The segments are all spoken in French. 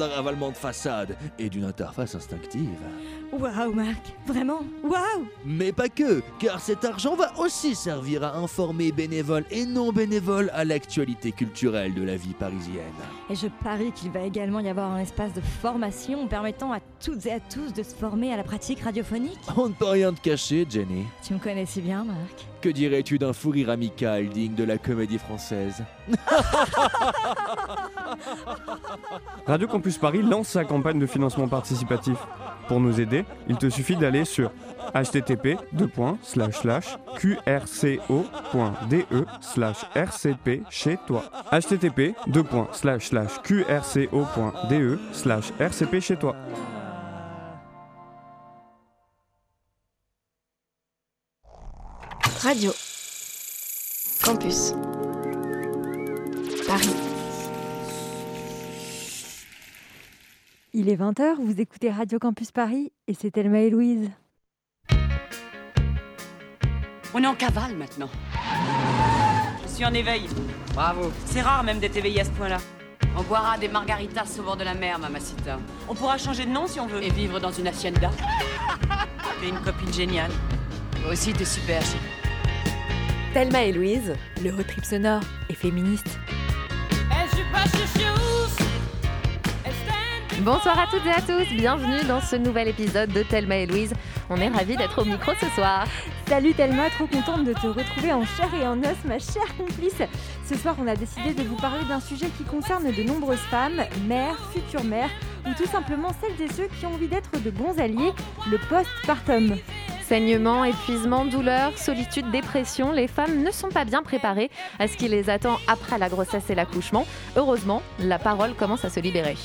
d'un ravalement de façade et d'une interface instinctive. Waouh, Marc, vraiment, waouh Mais pas que, car cet argent va aussi servir à informer bénévoles et non bénévoles à l'actualité culturelle de la vie parisienne. Et je parie qu'il va également y avoir un espace de formation permettant à toutes et à tous de se former à la pratique radiophonique. On ne peut rien te cacher, Jenny. Tu me connais si bien, Marc. Que dirais-tu d'un fou rire amical digne de la comédie française? Radio Campus Paris lance sa campagne de financement participatif. Pour nous aider, il te suffit d'aller sur http qrco.de rcp chez toi. http qrco.de rcp chez toi. Radio Campus Paris. Il est 20h, vous écoutez Radio Campus Paris et c'est Thelma et Louise. On est en cavale maintenant. Je suis en éveil. Bravo. C'est rare même d'être éveillé à ce point-là. On boira des margaritas au bord de la mer, mamacita. On pourra changer de nom si on veut. Et vivre dans une hacienda. T'es une copine géniale. Toi aussi, t'es super. Thelma et Louise, le road trip sonore et féministe. Bonsoir à toutes et à tous, bienvenue dans ce nouvel épisode de Thelma et Louise. On est ravis d'être au micro ce soir. Salut Thelma, trop contente de te retrouver en chair et en os, ma chère complice. Ce soir, on a décidé de vous parler d'un sujet qui concerne de nombreuses femmes, mères, futures mères, ou tout simplement celles et ceux qui ont envie d'être de bons alliés, le postpartum. Saignement, épuisement, douleur, solitude, dépression, les femmes ne sont pas bien préparées à ce qui les attend après la grossesse et l'accouchement. Heureusement, la parole commence à se libérer.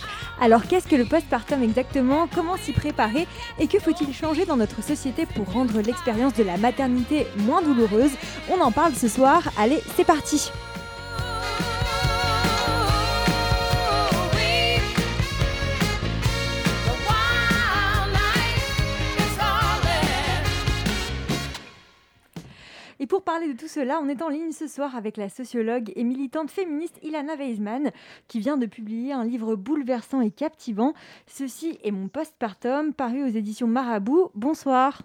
Alors qu'est-ce que le postpartum exactement? Comment s'y préparer? Et que faut-il changer dans notre société pour rendre l'expérience de la maternité moins douloureuse? On en parle ce soir. Allez, c'est parti Et pour parler de tout cela, on est en ligne ce soir avec la sociologue et militante féministe Ilana Weisman, qui vient de publier un livre bouleversant et captivant. Ceci est mon postpartum, paru aux éditions Marabout. Bonsoir.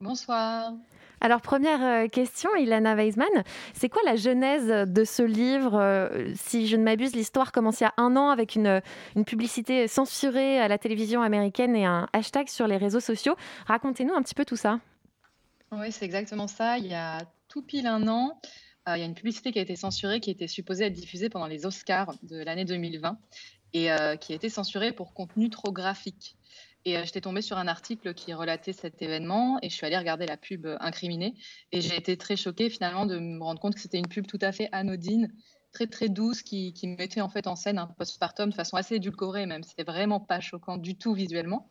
Bonsoir. Alors, première euh, question, Ilana Weisman, c'est quoi la genèse de ce livre euh, Si je ne m'abuse, l'histoire commence il y a un an avec une, une publicité censurée à la télévision américaine et un hashtag sur les réseaux sociaux. Racontez-nous un petit peu tout ça. Oui, c'est exactement ça. Il y a tout pile un an, euh, il y a une publicité qui a été censurée, qui était supposée être diffusée pendant les Oscars de l'année 2020 et euh, qui a été censurée pour contenu trop graphique. Et euh, j'étais tombée sur un article qui relatait cet événement et je suis allée regarder la pub incriminée et j'ai été très choquée finalement de me rendre compte que c'était une pub tout à fait anodine très très douce qui, qui, mettait en fait en scène un postpartum de façon assez édulcorée même c'était vraiment pas choquant du tout visuellement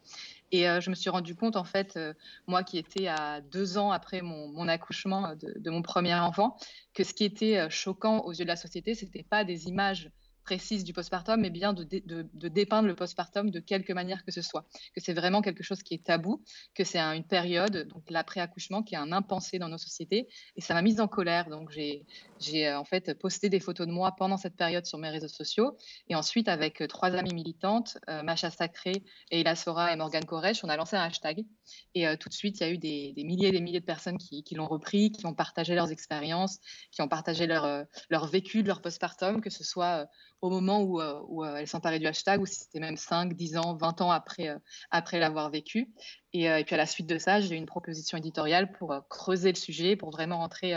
et euh, je me suis rendu compte, en fait, euh, moi qui étais à deux ans après mon, accouchement de, de, mon premier enfant, que ce qui était euh, choquant aux yeux de la société, c'était pas des images précise du postpartum, mais bien de, de, de, dépeindre le postpartum de quelque manière que ce soit. Que c'est vraiment quelque chose qui est tabou, que c'est un, une période, donc l'après-accouchement, qui est un impensé dans nos sociétés. Et ça m'a mise en colère. Donc j'ai, j'ai en fait posté des photos de moi pendant cette période sur mes réseaux sociaux. Et ensuite, avec trois amies militantes, euh, Macha Sacré, Eila Sora et Morgane Koresh, on a lancé un hashtag. Et euh, tout de suite, il y a eu des, des, milliers et des milliers de personnes qui, qui l'ont repris, qui ont partagé leurs expériences, qui ont partagé leur, euh, leur vécu de leur postpartum, que ce soit au moment où, euh, euh, elle s'emparait du hashtag, ou si c'était même 5, 10 ans, 20 ans après, euh, après l'avoir vécu. Et, puis à la suite de ça, j'ai eu une proposition éditoriale pour creuser le sujet, pour vraiment rentrer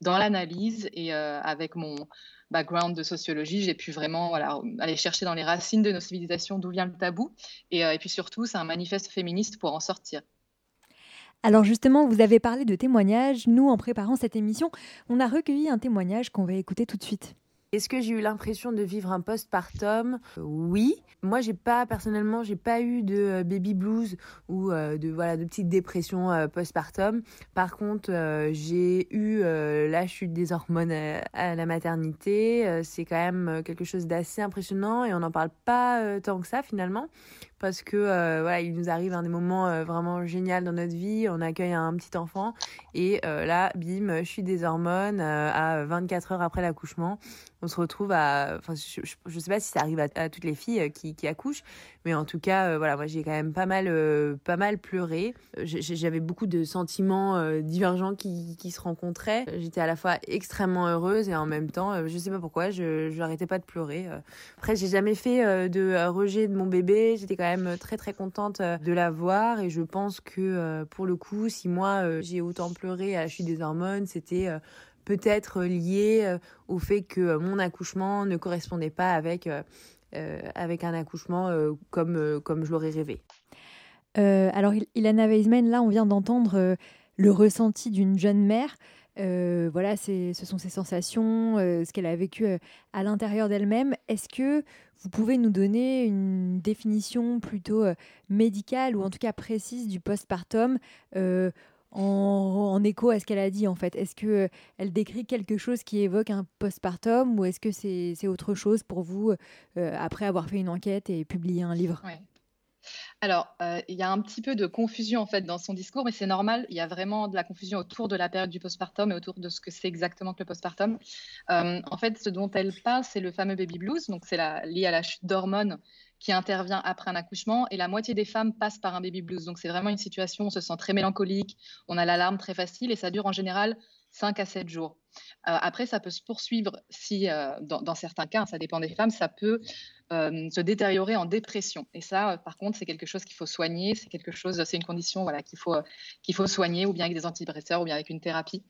dans l'analyse. Et avec mon background de sociologie, j'ai pu vraiment aller chercher dans les racines de nos civilisations d'où vient le tabou. Et puis surtout, c'est un manifeste féministe pour en sortir. Alors justement, vous avez parlé de témoignages. Nous, en préparant cette émission, on a recueilli un témoignage qu'on va écouter tout de suite. Est-ce que j'ai eu l'impression de vivre un postpartum? Oui. Moi, j'ai pas personnellement, j'ai pas eu de euh, baby blues ou euh, de voilà de petites dépressions euh, postpartum. Par contre, j'ai eu la chute des hormones à la maternité. C'est quand même quelque chose d'assez impressionnant et on n'en parle pas tant que ça finalement parce que voilà, il nous arrive un des moments vraiment géniaux dans notre vie. On accueille un petit enfant et là, bim, chute des hormones à 24 heures après l'accouchement. on se retrouve à. Enfin, je, je, sais pas si ça arrive à, toutes les filles qui, qui, accouchent, mais en tout cas, voilà, moi j'ai quand même pas mal, pas mal pleuré. J'avais beaucoup de sentiments divergents qui, qui se rencontraient. J'étais à la fois extrêmement heureuse et en même temps, je sais pas pourquoi, je n'arrêtais pas de pleurer. Après, j'ai jamais fait de rejet de mon bébé. J'étais quand même très très contente de l'avoir et je pense que pour le coup, si moi j'ai autant pleuré à la chute des hormones, c'était peut-être lié euh, au fait que euh, mon accouchement ne correspondait pas avec, euh, avec un accouchement comme, comme je l'aurais rêvé. alors, Ilana Weisman, là, on vient d'entendre le ressenti d'une jeune mère. Voilà, ce sont ses sensations, ce qu'elle a vécu à l'intérieur d'elle-même. Est-ce que vous pouvez nous donner une définition plutôt médicale ou en tout cas précise du postpartum en, écho à ce qu'elle a dit en fait? Est-ce qu'elle euh, décrit quelque chose qui évoque un postpartum ou est-ce que c'est autre chose pour vous euh, après avoir fait une enquête et publié un livre? Alors, euh, il y a un petit peu de confusion en fait dans son discours, mais c'est normal. Il y a vraiment de la confusion autour de la période du postpartum et autour de ce que c'est exactement que le postpartum. en fait, ce dont elle parle, c'est le fameux baby blues, donc c'est lié à la chute d'hormones qui intervient après un accouchement et la moitié des femmes passent par un baby blues. Donc c'est vraiment une situation, on se sent très mélancolique, on a l'alarme très facile et ça dure en général 5 à 7 jours. Euh, après, ça peut se poursuivre si, euh, dans, certains cas, ça dépend des femmes, ça peut euh, se détériorer en dépression. Et ça, par contre, c'est quelque chose qu'il faut soigner, c'est quelque chose, c'est une condition voilà, qu'il faut, qu'il faut soigner, ou bien avec des antidépresseurs, ou bien avec une thérapie.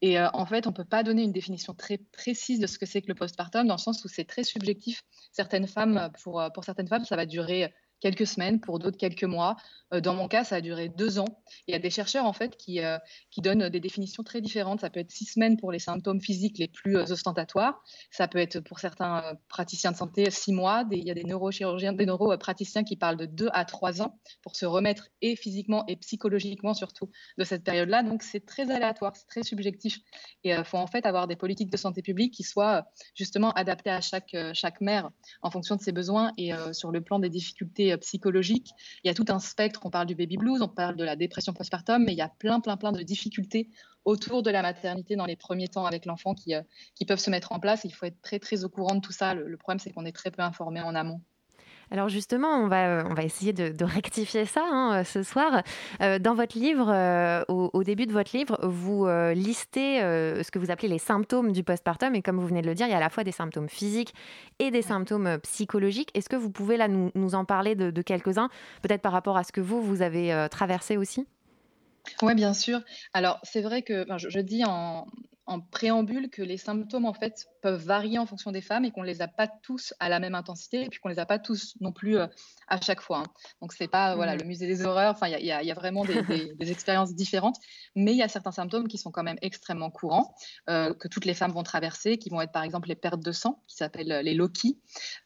Et en fait, on ne peut pas donner une définition très précise de ce que c'est que le postpartum, dans le sens où c'est très subjectif. Certaines femmes, pour, pour certaines femmes, ça va durer quelques semaines, pour d'autres quelques mois. Euh, dans mon cas, ça a duré deux ans. Il y a des chercheurs en fait qui, euh, qui donnent des définitions très différentes. Ça peut être six semaines pour les symptômes physiques les plus euh, ostentatoires. Ça peut être pour certains praticiens de santé six mois. il y a des neurochirurgiens, des neuropraticiens qui parlent de deux à trois ans pour se remettre et physiquement et psychologiquement surtout de cette période-là. Donc c'est très aléatoire, c'est très subjectif. Et il faut en fait avoir des politiques de santé publique qui soient justement adaptées à chaque, chaque mère en fonction de ses besoins et sur le plan des difficultés euh, psychologique. Il y a tout un spectre. On parle du baby blues, on parle de la dépression postpartum, mais il y a plein, plein, plein de difficultés autour de la maternité dans les premiers temps avec l'enfant qui, euh, qui peuvent se mettre en place. Il faut être très, très au courant de tout ça. Le, le problème, c'est qu'on est très peu informé en amont. Alors justement, on va, euh, essayer de, rectifier ça hein, euh, ce soir. Euh, dans votre livre, au, début de votre livre, vous listez ce que vous appelez les symptômes du postpartum. Et comme vous venez de le dire, il y a à la fois des symptômes physiques et des symptômes psychologiques. Est-ce que vous pouvez là nous, en parler de, quelques-uns, peut-être par rapport à ce que vous, vous avez traversé aussi? Oui, bien sûr. Alors, c'est vrai que je, dis en, en préambule que les symptômes en fait peuvent varier en fonction des femmes et qu'on les a pas tous à la même intensité et puis qu'on les a pas tous non plus euh, à chaque fois. Hein. Donc c'est pas voilà mmh. le musée des horreurs. Enfin il y, a, vraiment des, expériences différentes, mais il y a certains symptômes qui sont quand même extrêmement courants euh, que toutes les femmes vont traverser, qui vont être par exemple les pertes de sang, qui s'appellent les loquis.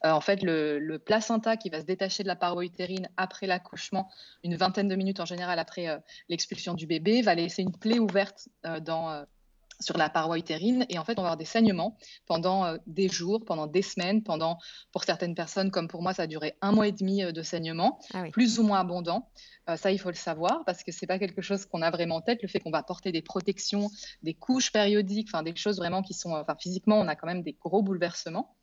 Euh, en fait le, le, placenta qui va se détacher de la paroi utérine après l'accouchement, une vingtaine de minutes en général après l'expulsion du bébé, va laisser une plaie ouverte dans sur la paroi utérine et en fait on va avoir des saignements pendant euh, des jours, pendant des semaines, pendant pour certaines personnes comme pour moi ça a duré un mois et demi euh, de saignement, ah plus ou moins abondant. Euh, ça il faut le savoir parce que c'est pas quelque chose qu'on a vraiment en tête. Le fait qu'on va porter des protections, des couches périodiques, enfin des choses vraiment qui sont, enfin physiquement on a quand même des gros bouleversements.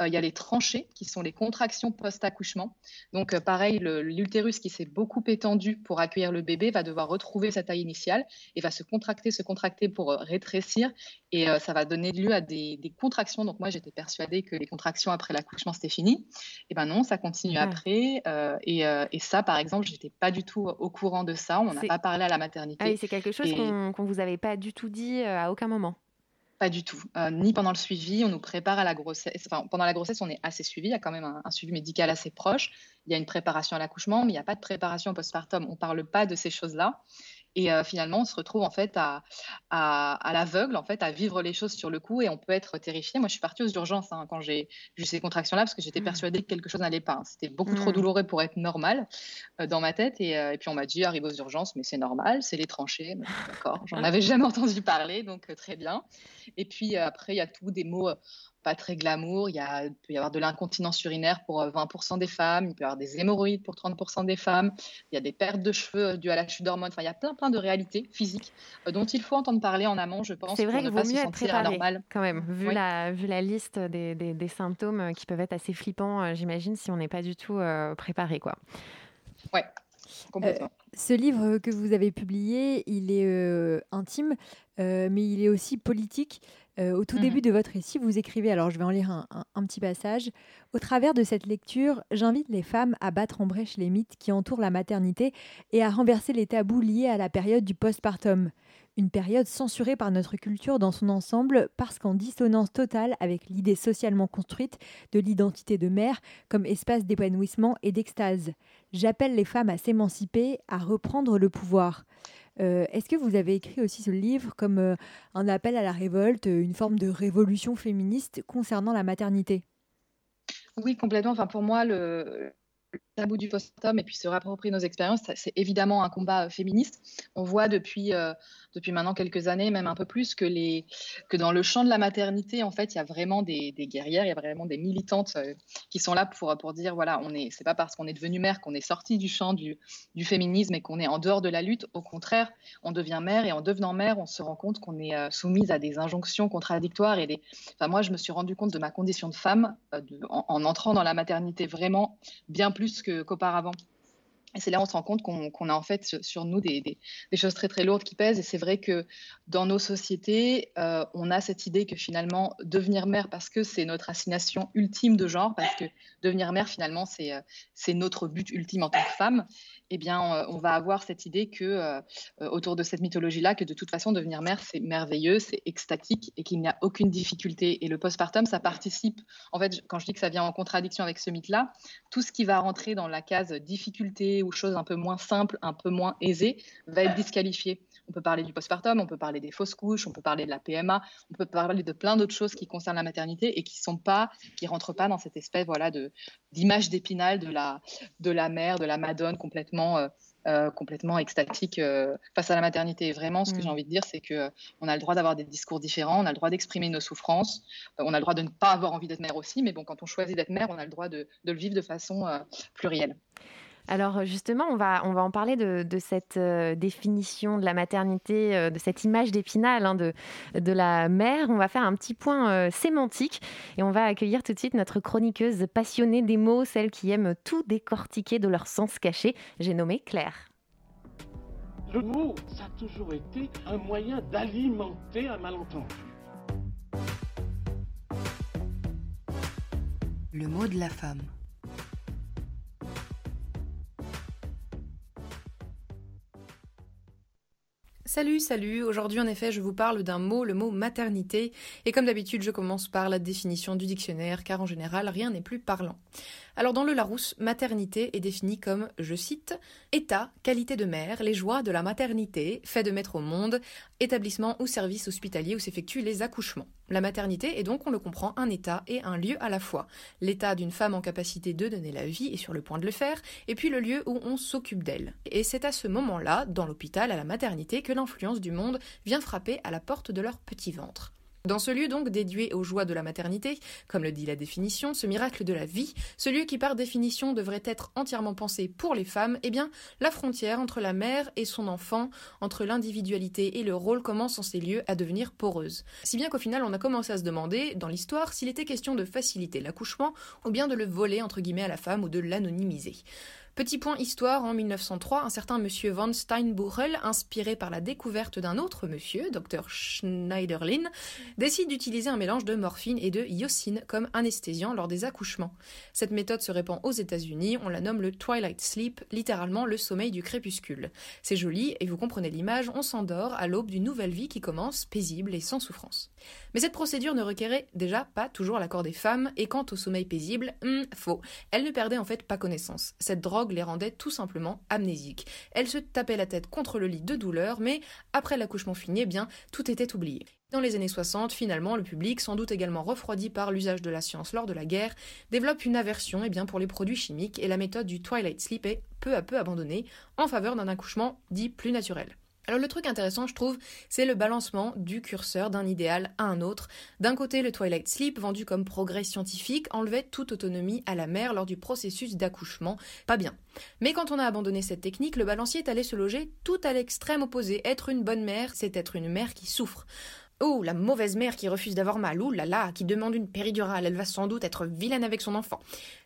Euh, il y a les tranchées, qui sont les contractions post-accouchement. Donc, euh, pareil, l'utérus qui s'est beaucoup étendu pour accueillir le bébé va devoir retrouver sa taille initiale et va se contracter, se contracter pour euh, rétrécir. Et ça va donner lieu à des, contractions. Donc, moi, j'étais persuadée que les contractions après l'accouchement, c'était fini. Et ben non, ça continue après. et, ça, par exemple, je n'étais pas du tout au courant de ça. On n'a pas parlé à la maternité. Ah c'est quelque chose qu'on ne vous avait pas du tout dit à aucun moment. Pas du tout. Euh, ni pendant le suivi, on nous prépare à la grossesse. Enfin, pendant la grossesse, on est assez suivi. Il y a quand même un, suivi médical assez proche. Il y a une préparation à l'accouchement, mais il n'y a pas de préparation postpartum. On ne parle pas de ces choses-là. Et euh, finalement, on se retrouve en fait à, à, l'aveugle, en fait, à vivre les choses sur le coup, et on peut être terrifié. Moi, je suis partie aux urgences hein, quand j'ai eu ces contractions-là, parce que j'étais mmh. persuadée que quelque chose n'allait pas. Hein. C'était beaucoup trop mmh. douloureux pour être normal euh, dans ma tête. Et, et, puis on m'a dit, arrive aux urgences, mais c'est normal, c'est les tranchées. D'accord, j'en avais jamais entendu parler, donc très bien. Et puis après, il y a tout des mots pas très glamour. Il, y a, peut y avoir de l'incontinence urinaire pour 20% des femmes, il peut y avoir des hémorroïdes pour 30% des femmes, il y a des pertes de cheveux dues à la chute d'hormones. Enfin, il y a plein, plein de réalités physiques dont il faut entendre parler en amont, je pense. C'est vrai qu'il vaut mieux être préparé quand même, vu, Oui. la, vu la liste des, des- des symptômes qui peuvent être assez flippants, euh, j'imagine, si on n'est pas du tout euh, préparé. Quoi. Ouais, complètement. Ce livre que vous avez publié, il est euh, intime, euh, mais il est aussi politique. Euh, au tout Mhm. début de votre récit, vous écrivez, alors je vais en lire un, un- un petit passage, Au travers de cette lecture, j'invite les femmes à battre en brèche les mythes qui entourent la maternité et à renverser les tabous liés à la période du postpartum. Une période censurée par notre culture dans son ensemble parce qu'en dissonance totale avec l'idée socialement construite de l'identité de mère comme espace d'épanouissement et d'extase. J'appelle les femmes à s'émanciper, à reprendre le pouvoir. Euh, Est-ce que vous avez écrit aussi ce livre comme euh, un appel à la révolte, euh, une forme de révolution féministe concernant la maternité? Oui, complètement. Enfin, pour moi, le, le tabou du postpartum et puis se réapproprier nos expériences, c'est évidemment un combat euh, féministe. On voit depuis, euh, depuis maintenant quelques années, même un peu plus, que, les, que dans le champ de la maternité, en fait, il y a vraiment des, guerrières, il y a vraiment des militantes euh, qui sont là pour, pour dire voilà, on est, c'est pas parce qu'on est devenu mère qu'on est sorti du champ du, du féminisme et qu'on est en dehors de la lutte. Au contraire, on devient mère et en devenant mère, on se rend compte qu'on est soumise à des injonctions contradictoires et des. Enfin, moi, je me suis rendu compte de ma condition de femme en, en entrant dans la maternité vraiment bien plus que- qu'auparavant. Et c'est là où on se rend compte qu'on a en fait sur- nous des, choses très très lourdes qui pèsent. Et c'est vrai que dans nos sociétés, euh, on a cette idée que finalement devenir mère, parce que c'est notre assignation ultime de genre, parce que devenir mère finalement c'est euh, c'est notre but ultime en tant que femme, eh bien euh, on va avoir cette idée que euh, euh, autour de cette mythologie-là, que de toute façon devenir mère c'est merveilleux, c'est extatique et qu'il n'y a aucune difficulté. Et le postpartum, ça participe. En fait, quand je dis que ça vient en contradiction avec ce mythe-là, tout ce qui va rentrer dans la case difficulté ou choses un peu moins simples, un peu moins aisées, va être disqualifié. On peut parler du postpartum, on peut parler des fausses couches, on peut parler de la PMA, on peut parler de plein d'autres choses qui concernent la maternité et qui sont pas, qui rentrent pas dans cette espèce voilà de d'image d'épinal de la de la mère, de la madone complètement euh, euh, complètement extatique euh, face à la maternité. Et vraiment, ce que Mm. j'ai envie de dire, c'est que euh, on a le droit d'avoir des discours différents, on a le droit d'exprimer nos souffrances, on a le droit de ne pas avoir envie d'être mère aussi, mais bon, quand on choisit d'être mère, on a le droit de, de le vivre de façon plurielle. Alors justement, on va, on va en parler de, de cette euh, définition de la maternité, euh, de cette image d'épinal hein, de, de la mère. On va faire un petit point euh, sémantique et on va accueillir tout de suite notre chroniqueuse passionnée des mots, celle qui aime tout décortiquer de leur sens caché. J'ai nommé Claire. Le mot, ça a toujours été un moyen d'alimenter un malentendu. Le mot de la femme. Salut, salut. Aujourd'hui, en effet, je vous parle d'un mot, le mot maternité. Et comme d'habitude, je commence par la définition du dictionnaire, car en général, rien n'est plus parlant. Alors, dans le Larousse, maternité est définie comme, je cite, état, qualité de mère, les joies de la maternité, fait de mettre au monde, établissement ou service hospitalier où s'effectuent les accouchements. La maternité est donc, on le comprend, un état et un lieu à la fois. L'état d'une femme en capacité de donner la vie et sur le point de le faire, et puis le lieu où on s'occupe d'elle. Et c'est à ce moment-là, dans l'hôpital, à la maternité, que l'influence du monde vient frapper à la porte de leur petit ventre. Dans ce lieu donc dédué aux joies de la maternité, comme le dit la définition, ce miracle de la vie, ce lieu qui par définition devrait être entièrement pensé pour les femmes, eh bien, la frontière entre la mère et son enfant, entre l'individualité et le rôle commence en ces lieux à devenir poreuse. Si bien qu'au final on a commencé à se demander, dans l'histoire, s'il était question de faciliter l'accouchement ou bien de le voler entre guillemets à la femme ou de l'anonymiser. Petit point histoire, en 1903, un certain monsieur von Steinbuchel, inspiré par la découverte d'un autre monsieur, Dr Schneiderlin, décide d'utiliser un mélange de morphine et de hyoscine comme anesthésiant lors des accouchements. Cette méthode se répand aux États-Unis, on la nomme le Twilight Sleep, littéralement le sommeil du crépuscule. C'est joli, et vous comprenez l'image, on s'endort à l'aube d'une nouvelle vie qui commence, paisible et sans souffrance. Mais cette procédure ne requérait déjà pas toujours l'accord des femmes, et quant au sommeil paisible, hum, faux. Elles ne perdaient en fait pas connaissance. Cette drogue les rendait tout simplement amnésiques. Elles se tapaient la tête contre le lit de douleur, mais après l'accouchement fini, eh bien, tout était oublié. Dans les années 60, finalement, le public, sans doute également refroidi par l'usage de la science lors de la guerre, développe une aversion eh pour les produits chimiques et la méthode du Twilight Sleep est peu à peu abandonnée en faveur d'un accouchement dit plus naturel. Alors le truc intéressant, je trouve, c'est le balancement du curseur d'un idéal à un autre. D'un côté, le Twilight Sleep, vendu comme progrès scientifique, enlevait toute autonomie à la mère lors du processus d'accouchement. Pas bien. Mais quand on a abandonné cette technique, le balancier est allé se loger tout à l'extrême opposé. Être une bonne mère, c'est être une mère qui souffre. Oh, la mauvaise mère qui refuse d'avoir mal, ou là là, qui demande une péridurale, elle va sans doute être vilaine avec son enfant.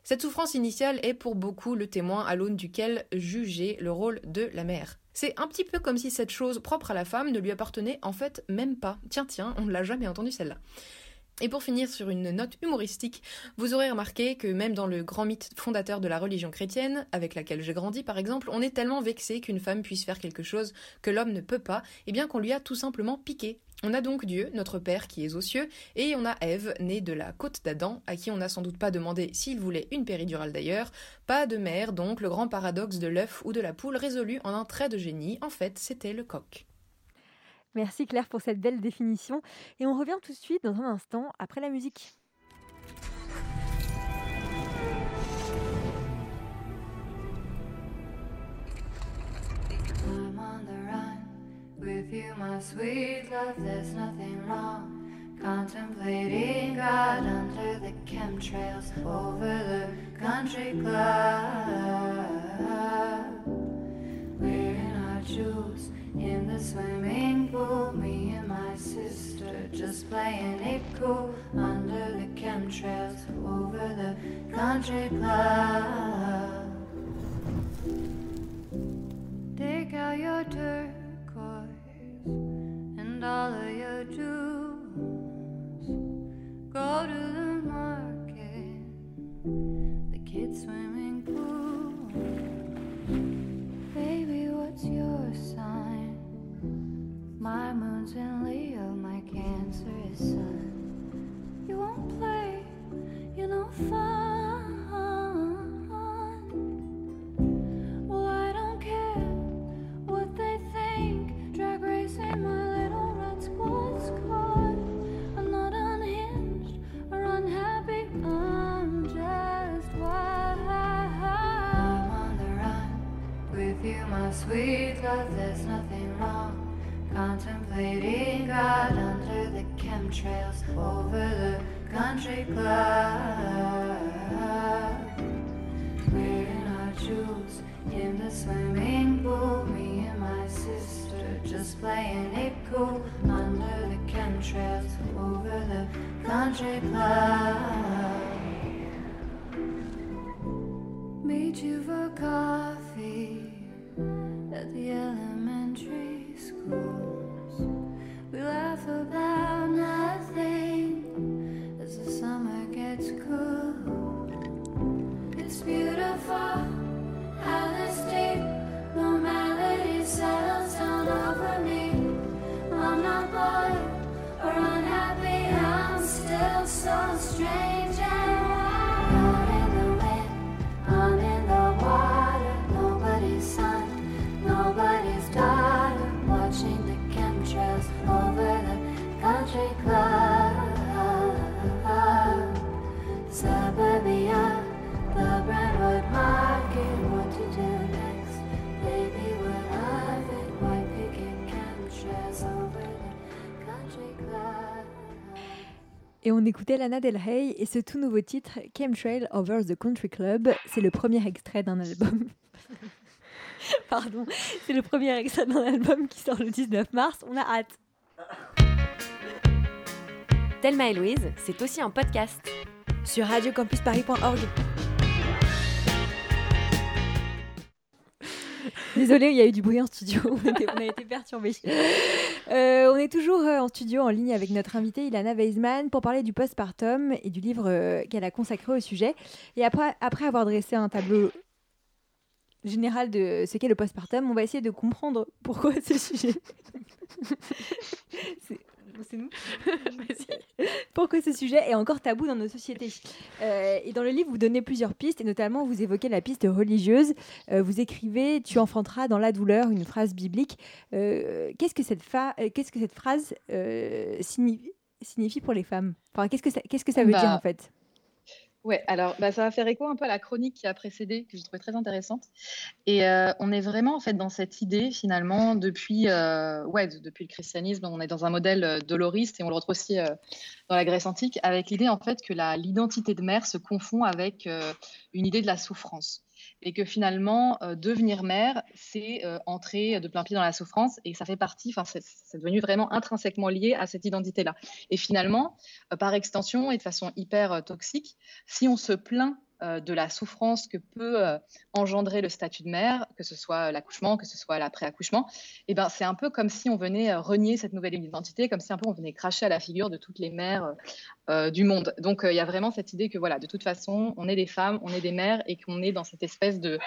Cette souffrance initiale est pour beaucoup le témoin à l'aune duquel juger le rôle de la mère. C'est un petit peu comme si cette chose propre à la femme ne lui appartenait en fait même pas. Tiens, tiens, on ne l'a jamais entendu celle-là. Et pour finir sur une note humoristique, vous aurez remarqué que même dans le grand mythe fondateur de la religion chrétienne, avec laquelle j'ai grandi par exemple, on est tellement vexé qu'une femme puisse faire quelque chose que l'homme ne peut pas, et bien qu'on lui a tout simplement piqué. On a donc Dieu, notre Père qui est aux cieux, et on a Ève, née de la côte d'Adam, à qui on n'a sans doute pas demandé s'il voulait une péridurale d'ailleurs. Pas de mère, donc le grand paradoxe de l'œuf ou de la poule résolu en un trait de génie, en fait c'était le coq. Merci Claire pour cette belle définition. Et on revient tout de suite dans un instant après la musique. Jewels in the swimming pool. Me and my sister just playing it cool under the chemtrails over the country club. Take out your turquoise and all of your jewels. Go to the market, My moon's in Leo, my Cancer is Sun. You won't play, you know, fun. Et on écoutait Lana Del Rey et ce tout nouveau titre, Chemtrail Over the Country Club. C'est le premier extrait d'un album. Pardon, c'est le premier extrait d'un album qui sort le 19 mars. On a hâte. Thelma et Louise, c'est aussi un podcast. Sur radiocampusparis.org. Désolée, il y a eu du bruit en studio, on, était- on a été perturbés. Euh, on est toujours euh, en studio en ligne avec notre invitée Ilana Weisman pour parler du postpartum et du livre euh, qu'elle a consacré au sujet. Et après, après avoir dressé un tableau général de ce qu'est le postpartum, on va essayer de comprendre pourquoi ce sujet. C'est- nous. Pourquoi ce sujet est encore tabou dans nos sociétés Euh, Et dans le livre, vous donnez plusieurs pistes, et notamment vous évoquez la piste religieuse. Euh, vous écrivez Tu enfanteras dans la douleur, une phrase biblique. Euh, qu'est-ce, que cette fa- qu'est-ce que cette phrase signifie, signifie pour les femmes? Enfin, qu'est-ce, que ça, qu'est-ce que ça veut Bah, dire en fait? Ouais, alors bah, ça va faire écho un peu à la chronique qui a précédé, que j'ai trouvé très intéressante. Et euh, on est vraiment en fait dans cette idée finalement depuis, euh, ouais, de- depuis le christianisme, on est dans un modèle euh, doloriste et on le retrouve aussi dans la Grèce antique avec l'idée en fait que l'identité de mère se confond avec une idée de la souffrance et que finalement euh, devenir mère c'est euh, entrer de plein pied dans la souffrance et ça fait partie, enfin c'est devenu vraiment intrinsèquement lié à cette identité là. Et finalement, euh, par extension et de façon hyper toxique si on se plaint de la souffrance que peut euh, engendrer le statut de mère, que ce soit l'accouchement, que ce soit l'après-accouchement, eh ben, c'est un peu comme si on venait euh, renier cette nouvelle identité, comme si un peu on venait cracher à la figure de toutes les mères euh, euh, du monde. Donc euh, il y a vraiment cette idée que voilà, de toute façon, on est des femmes, on est des mères et qu'on est dans cette espèce de,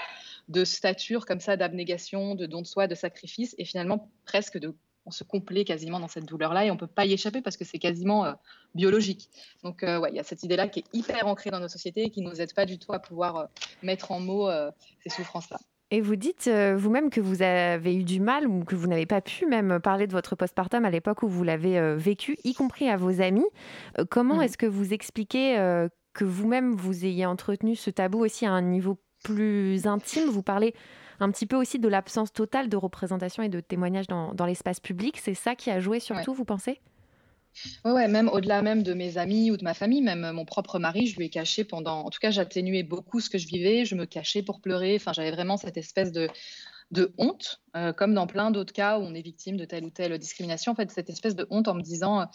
de stature comme ça d'abnégation, de don de soi, de sacrifice et finalement presque de on se complaît quasiment dans cette douleur-là et on peut pas y échapper parce que c'est quasiment euh, biologique. Donc, euh, ouais, il y a cette idée-là qui est hyper ancrée dans nos sociétés et qui nous aide pas du tout à pouvoir euh, mettre en mots euh, ces souffrances-là. Et vous dites vous-même que vous avez eu du mal ou que vous n'avez pas pu même parler de votre postpartum à l'époque où vous l'avez vécu, y compris à vos amis. Comment Mhm. est-ce que vous expliquez que vous-même vous ayez entretenu ce tabou aussi à un niveau plus intime? Vous parlez un petit peu aussi de l'absence totale de représentation et de témoignage dans, dans l'espace public. C'est ça qui a joué surtout, vous pensez? Ouais, ouais, même au-delà même de mes amis ou de ma famille, même mon propre mari, je lui ai caché pendant. En tout cas, j'atténuais beaucoup ce que je vivais. Je me cachais pour pleurer. Enfin, j'avais vraiment cette espèce de de honte, euh, comme dans plein d'autres cas où on est victime de telle ou telle discrimination. En fait, cette espèce de honte en me disant euh,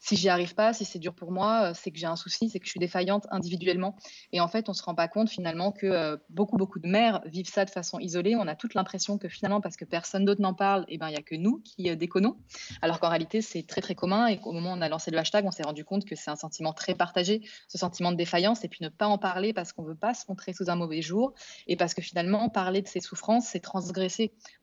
si j'y arrive pas, si c'est dur pour moi, euh, c'est que j'ai un souci, c'est que je suis défaillante individuellement. Et en fait, on se rend pas compte finalement que beaucoup beaucoup de mères vivent ça de façon isolée. On a toute l'impression que finalement, parce que personne d'autre n'en parle, et ben il y a que nous qui déconnons. Alors qu'en réalité, c'est très très commun. Et qu'au moment où on a lancé le hashtag, on s'est rendu compte que c'est un sentiment très partagé, ce sentiment de défaillance, et puis ne pas en parler parce qu'on veut pas se montrer sous un mauvais jour, et parce que finalement, parler de ses souffrances, c'est transgresser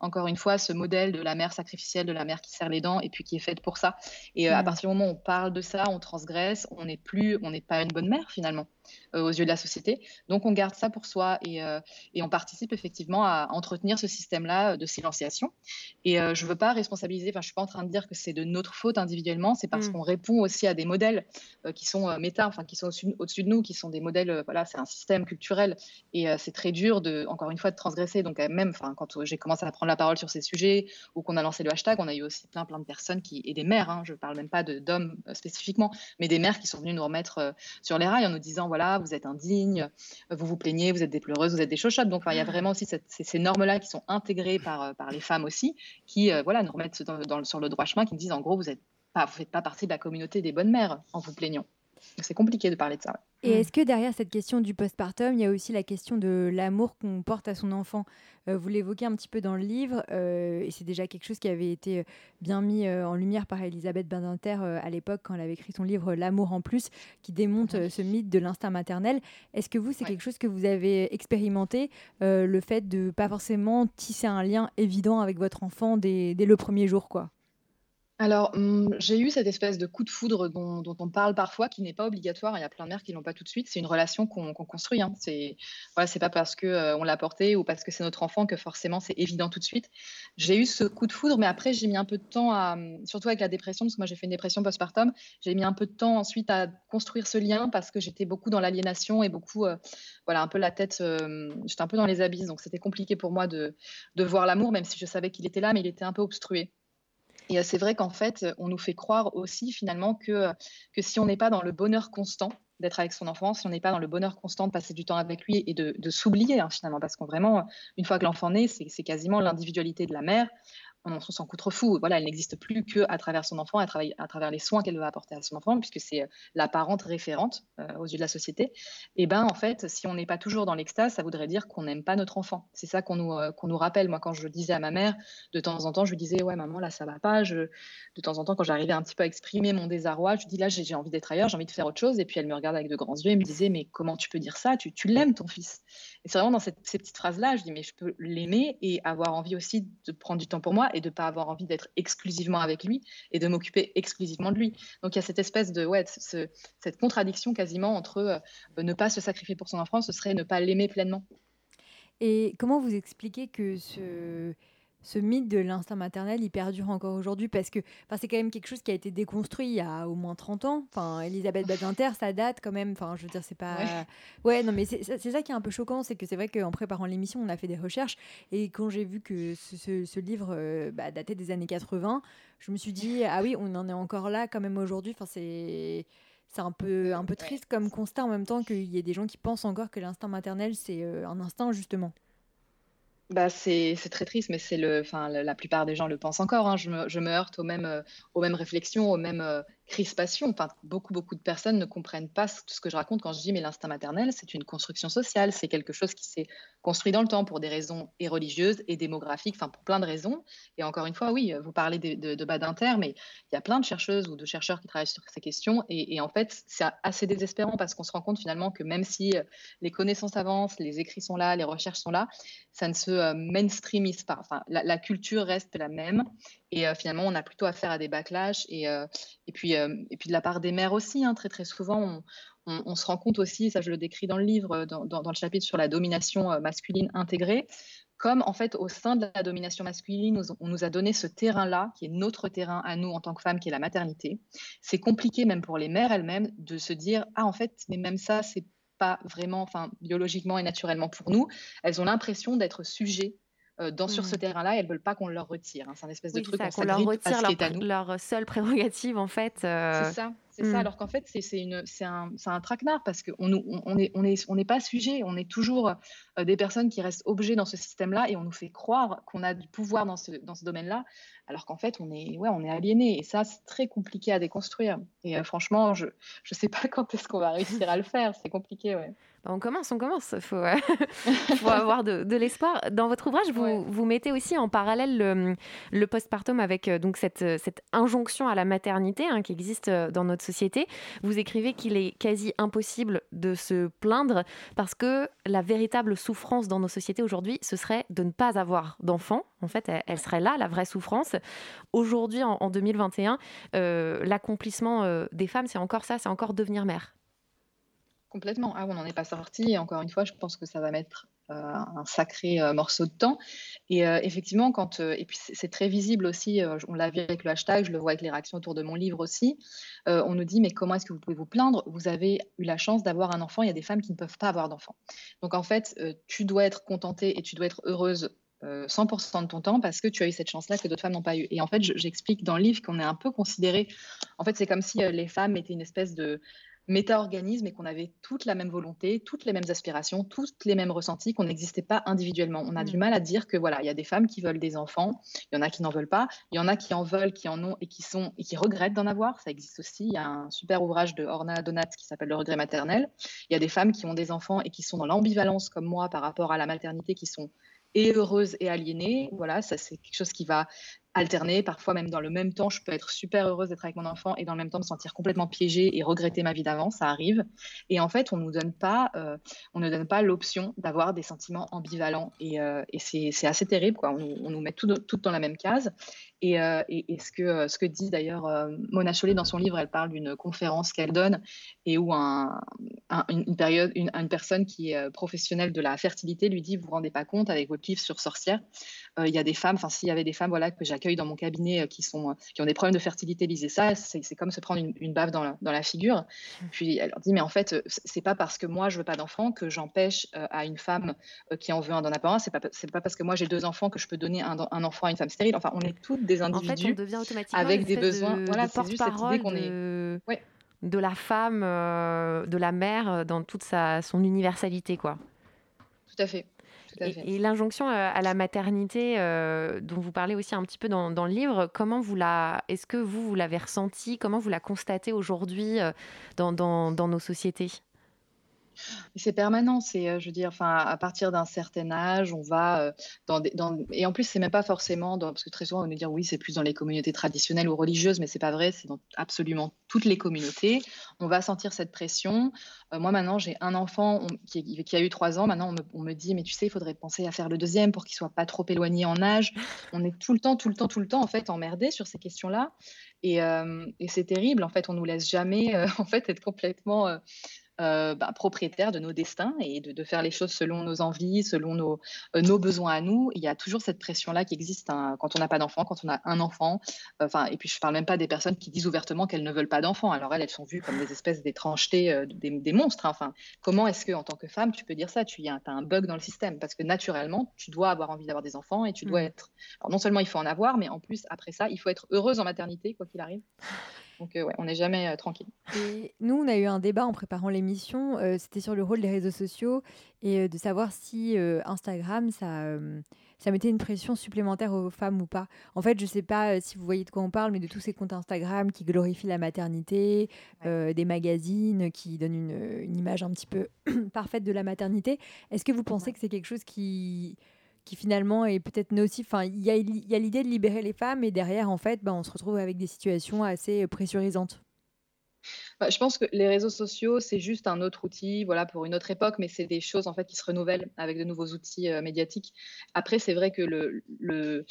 encore une fois ce modèle de la mère sacrificielle, de la mère qui serre les dents et puis qui est faite pour ça. Et euh, à Mm. partir du moment où on parle de ça, on transgresse, on n'est plus, on n'est pas une bonne mère finalement aux yeux de la société. Donc on garde ça pour soi et, euh, et on participe effectivement à entretenir ce système-là de silenciation. Et euh, je veux pas responsabiliser, enfin je suis pas en train de dire que c'est de notre faute individuellement, c'est parce Mm. qu'on répond aussi à des modèles euh, qui sont euh, méta, enfin qui sont au-dessus de nous, qui sont des modèles, euh, voilà, c'est un système culturel et euh, c'est très dur de, encore une fois, de transgresser. Donc euh, même, enfin quand euh, j'ai commencé à prendre la parole sur ces sujets ou qu'on a lancé le hashtag, on a eu aussi plein plein de personnes qui et des mères, hein, je parle même pas d'hommes euh, spécifiquement, mais des mères qui sont venues nous remettre euh, sur les rails en nous disant voilà, vous êtes indigne, vous vous plaignez, vous êtes des pleureuses, vous êtes des chochottes. Donc il y a vraiment aussi cette- ces, ces normes-là qui sont intégrées par, euh, par les femmes aussi, qui euh, voilà, nous remettent dans- dans le- sur le droit chemin, qui nous disent en gros, vous êtes pas, vous faites pas partie de la communauté des bonnes mères en vous plaignant. C'est compliqué de parler de ça. ouais. Et est-ce que derrière cette question du postpartum, il y a aussi la question de l'amour qu'on porte à son enfant? Euh, Vous l'évoquez un petit peu dans le livre, euh, et c'est déjà quelque chose qui avait été euh, bien mis euh, en lumière par Elisabeth Badinter euh, à l'époque quand elle avait écrit son livre L'amour en plus, qui démonte euh, ce mythe de l'instinct maternel. Est-ce que vous, c'est quelque chose que vous avez expérimenté, euh, le fait de pas forcément tisser un lien évident avec votre enfant dès, dès le premier jour, quoi? Alors, hum, j'ai eu cette espèce de coup de foudre dont, on parle parfois, qui n'est pas obligatoire. Il y a plein de mères qui l'ont pas tout de suite. C'est une relation qu'on construit. Hein. C'est voilà, c'est pas parce que euh, on l'a porté ou parce que c'est notre enfant que forcément c'est évident tout de suite. J'ai eu ce coup de foudre, mais après j'ai mis un peu de temps à, hum, surtout avec la dépression, parce que moi j'ai fait une dépression postpartum. J'ai mis un peu de temps ensuite à construire ce lien parce que j'étais beaucoup dans l'aliénation et beaucoup, euh, voilà, un peu la tête, euh, j'étais un peu dans les abysses, donc c'était compliqué pour moi de voir l'amour, même si je savais qu'il était là, mais il était un peu obstrué. Et euh, c'est vrai qu'en fait, euh, on nous fait croire aussi finalement que, euh, que si on n'est pas dans le bonheur constant d'être avec son enfant, si on n'est pas dans le bonheur constant de passer du temps avec lui et de, de s'oublier hein, finalement, parce qu'on vraiment, une fois que l'enfant naît, c'est quasiment l'individualité de la mère. On on s'en contrefou. Voilà, elle n'existe plus qu'à travers son enfant, à, travailler- à travers les soins qu'elle va apporter à son enfant, puisque c'est euh, la parente référente euh, aux yeux de la société. Et ben en fait, si on n'est pas toujours dans l'extase, ça voudrait dire qu'on n'aime pas notre enfant. C'est ça qu'on nous, euh, qu'on nous rappelle. Moi, quand je disais à ma mère, de temps en temps, je lui disais ouais maman là ça va pas. Je... De temps en temps, quand j'arrivais un petit peu à exprimer mon désarroi, je lui dis là j'ai envie d'être ailleurs, j'ai envie de faire autre chose. Et puis elle me regardait avec de grands yeux et me disait mais comment tu peux dire ça? Tu, l'aimes ton fils. Et c'est vraiment dans cette- ces petites phrases là, je dis mais je peux l'aimer et avoir envie aussi de prendre du temps pour moi de pas avoir envie d'être exclusivement avec lui et de m'occuper exclusivement de lui. Donc il y a cette espèce de cette contradiction quasiment entre euh, ne pas se sacrifier pour son enfant, ce serait ne pas l'aimer pleinement. Et comment vous expliquez que ce, ce mythe de l'instinct maternel, il perdure encore aujourd'hui parce que c'est quand même quelque chose qui a été déconstruit il y a au moins 30 ans. Enfin, Elisabeth Badinter, ça date quand même. Enfin, je veux dire, c'est pas. Ouais, non, mais c'est ça qui est un peu choquant, c'est que c'est vrai qu'en préparant l'émission, on a fait des recherches et quand j'ai vu que ce, ce, livre euh, bah, datait des années 80, je me suis dit, ah oui, on en est encore là quand même aujourd'hui. Enfin, c'est c'est un peu, un peu triste comme constat en même temps qu'il y ait des gens qui pensent encore que l'instinct maternel, c'est euh, un instinct justement. Bah, c'est très triste, mais c'est le, enfin, la, plupart des gens le pensent encore. Hein. Je, me, heurte aux mêmes, euh, aux mêmes réflexions, aux mêmes euh, crispation. Enfin, beaucoup, beaucoup de personnes ne comprennent pas tout ce que je raconte quand je dis mais l'instinct maternel, c'est une construction sociale, c'est quelque chose qui s'est construit dans le temps pour des raisons et religieuses et démographiques, enfin pour plein de raisons. Et encore une fois, oui, vous parlez de, de, de Badinter, mais il y a plein de chercheuses ou de chercheurs qui travaillent sur ces questions. Et, en fait, c'est assez désespérant parce qu'on se rend compte finalement que même si euh, les connaissances avancent, les écrits sont là, les recherches sont là, ça ne se euh, mainstreamise pas. Enfin, la, culture reste la même. Et euh, finalement, on a plutôt affaire à des backlash. Et, et, puis, et puis de la part des mères aussi, hein, très très souvent, on, on, se rend compte aussi, ça je le décris dans le livre, dans, dans, le chapitre sur la domination masculine intégrée, comme en fait au sein de la domination masculine, on nous a donné ce terrain-là, qui est notre terrain à nous en tant que femmes, qui est la maternité. C'est compliqué même pour les mères elles-mêmes de se dire, ah en fait, mais même ça, c'est pas vraiment, enfin biologiquement et naturellement pour nous. Elles ont l'impression d'être sujets euh, dans, sur ce mmh. terrain-là elles veulent pas qu'on leur retire. Hein. C'est un espèce de truc qu'on leur retire leur, leur, seule prérogative en fait. Euh, c'est ça. C'est ça, mmh. alors qu'en fait, c'est un, un traquenard parce qu'on n'est on est, on est, on est pas sujet, on est toujours euh, des personnes qui restent objets dans ce système-là et on nous fait croire qu'on a du pouvoir dans ce, dans ce domaine-là, alors qu'en fait, on est, ouais, on est aliéné. Et ça, c'est très compliqué à déconstruire. Et franchement, je ne sais pas quand est-ce qu'on va réussir à le faire, c'est compliqué, ouais. Bah, on commence, on commence. Il faut, faut, avoir de, de l'espoir. Dans votre ouvrage, vous, vous, mettez aussi en parallèle le, le postpartum avec euh, donc cette, cette, injonction à la maternité hein, qui existe euh, dans notre société. Vous écrivez qu'il est quasi impossible de se plaindre parce que la véritable souffrance dans nos sociétés aujourd'hui, ce serait de ne pas avoir d'enfants. En fait, elle, serait là, la vraie souffrance. Aujourd'hui, en, 2021, euh, l'accomplissement des femmes, c'est encore ça, c'est encore devenir mère. Complètement. Ah, on n'en est pas sorti. Et encore une fois, je pense que ça va mettre euh, un sacré euh, morceau de temps. Et euh, effectivement, quand et puis c'est très visible aussi. on l'a vu avec le hashtag, je le vois avec les réactions autour de mon livre aussi. on nous dit mais comment est-ce que vous pouvez vous plaindre? Vous avez eu la chance d'avoir un enfant. Il y a des femmes qui ne peuvent pas avoir d'enfant. Donc en fait, tu dois être contentée et tu dois être heureuse 100% de ton temps parce que tu as eu cette chance-là que d'autres femmes n'ont pas eu. Et en fait, j'explique dans le livre qu'on est un peu considéré. En fait, c'est comme si les femmes étaient une espèce de méta-organisme et qu'on avait toute la même volonté, toutes les mêmes aspirations, tous les mêmes ressentis, qu'on n'existait pas individuellement. On a du mm. mal à dire que voilà, il y a des femmes qui veulent des enfants, il y en a qui n'en veulent pas, il y en a qui en veulent, qui en ont et qui sont et qui regrettent d'en avoir. Ça existe aussi. Il y a un super ouvrage de Orna Donat qui s'appelle Le regret maternel. Il y a des femmes qui ont des enfants et qui sont dans l'ambivalence comme moi par rapport à la maternité, qui sont et heureuses et aliénées. Voilà, ça c'est quelque chose qui va alterner. Parfois, même dans le même temps, je peux être super heureuse d'être avec mon enfant et dans le même temps me sentir complètement piégée et regretter ma vie d'avant. Ça arrive. Et en fait, on nous donne pas, euh, on ne donne pas l'option d'avoir des sentiments ambivalents. Et, euh, et c'est assez terrible. Quoi. On, nous met tout, tout, dans la même case. Et, euh, et, ce, que, ce que dit d'ailleurs Mona Chollet dans son livre, elle parle d'une conférence qu'elle donne et où un, une, période, une, personne qui est professionnelle de la fertilité lui dit Vous vous rendez pas compte avec votre livre sur sorcières, il y a des femmes, enfin, s'il y avait des femmes voilà, que j'accueille dans mon cabinet euh, qui, sont, euh, qui ont des problèmes de fertilité, lisez ça, c'est comme se prendre une, bave dans la, dans la, figure. Puis elle leur dit, mais en fait, euh, c'est pas parce que moi je veux pas d'enfant que j'empêche à une femme qui en veut un d'en avoir un. C'est pas, pas parce que moi j'ai deux enfants que je peux donner un, un, enfant à une femme stérile. Enfin, on est toutes des individus avec des besoins. voilà, c'est juste cette idée qu'on est. Ouais. De la femme, de la mère dans toute sa, son universalité, quoi. Tout à fait. Et, l'injonction à la maternité, euh, dont vous parlez aussi un petit peu dans, le livre, comment vous la, est-ce que vous, vous l'avez ressenti Comment vous la constatez aujourd'hui euh, dans, dans, nos sociétés? C'est permanent, c'est, euh, je veux dire, enfin, à partir d'un certain âge, on va euh, dans, et en plus, c'est même pas forcément parce que très souvent on nous dire oui, c'est plus dans les communautés traditionnelles ou religieuses, mais c'est pas vrai, c'est dans absolument toutes les communautés. On va sentir cette pression. Euh, moi maintenant, j'ai un enfant qui, a eu trois ans. Maintenant, on me, dit, mais tu sais, il faudrait penser à faire le deuxième pour qu'il soit pas trop éloigné en âge. On est tout le temps, tout le temps, tout le temps en fait emmerdé sur ces questions-là, et, et c'est terrible. En fait, on nous laisse jamais en fait être complètement euh, bah, propriétaires de nos destins et de, de, faire les choses selon nos envies, selon nos, euh, nos besoins à nous. Il y a toujours cette pression-là qui existe hein, quand on n'a pas d'enfant, quand on a un enfant. Enfin, et puis je parle même pas des personnes qui disent ouvertement qu'elles ne veulent pas d'enfant. Alors elles, elles sont vues comme des espèces d'étrangetés, euh, des, des, monstres. Hein. Enfin, comment est-ce que en tant que femme, tu peux dire ça? Tu as un bug dans le système parce que naturellement, tu dois avoir envie d'avoir des enfants et tu dois mmh. être. Alors, non seulement il faut en avoir, mais en plus après ça, il faut être heureuse en maternité, quoi qu'il arrive. Donc, euh, ouais, on n'est jamais euh, tranquille. Et nous, on a eu un débat en préparant l'émission. Euh, C'était sur le rôle des réseaux sociaux et euh, de savoir si Instagram, ça, ça mettait une pression supplémentaire aux femmes ou pas. En fait, je ne sais pas si vous voyez de quoi on parle, mais de tous ces comptes Instagram qui glorifient la maternité, ouais. des magazines qui donnent une, une, image un petit peu parfaite de la maternité. Est-ce que vous pensez ouais. que c'est quelque chose qui qui finalement est peut-être nocif. Enfin, il y a, l'idée de libérer les femmes et derrière, en fait, ben, on se retrouve avec des situations assez pressurisantes. Bah, je pense que les réseaux sociaux, c'est juste un autre outil, voilà, pour une autre époque, mais c'est des choses en fait qui se renouvellent avec de nouveaux outils euh, médiatiques. Après, c'est vrai que le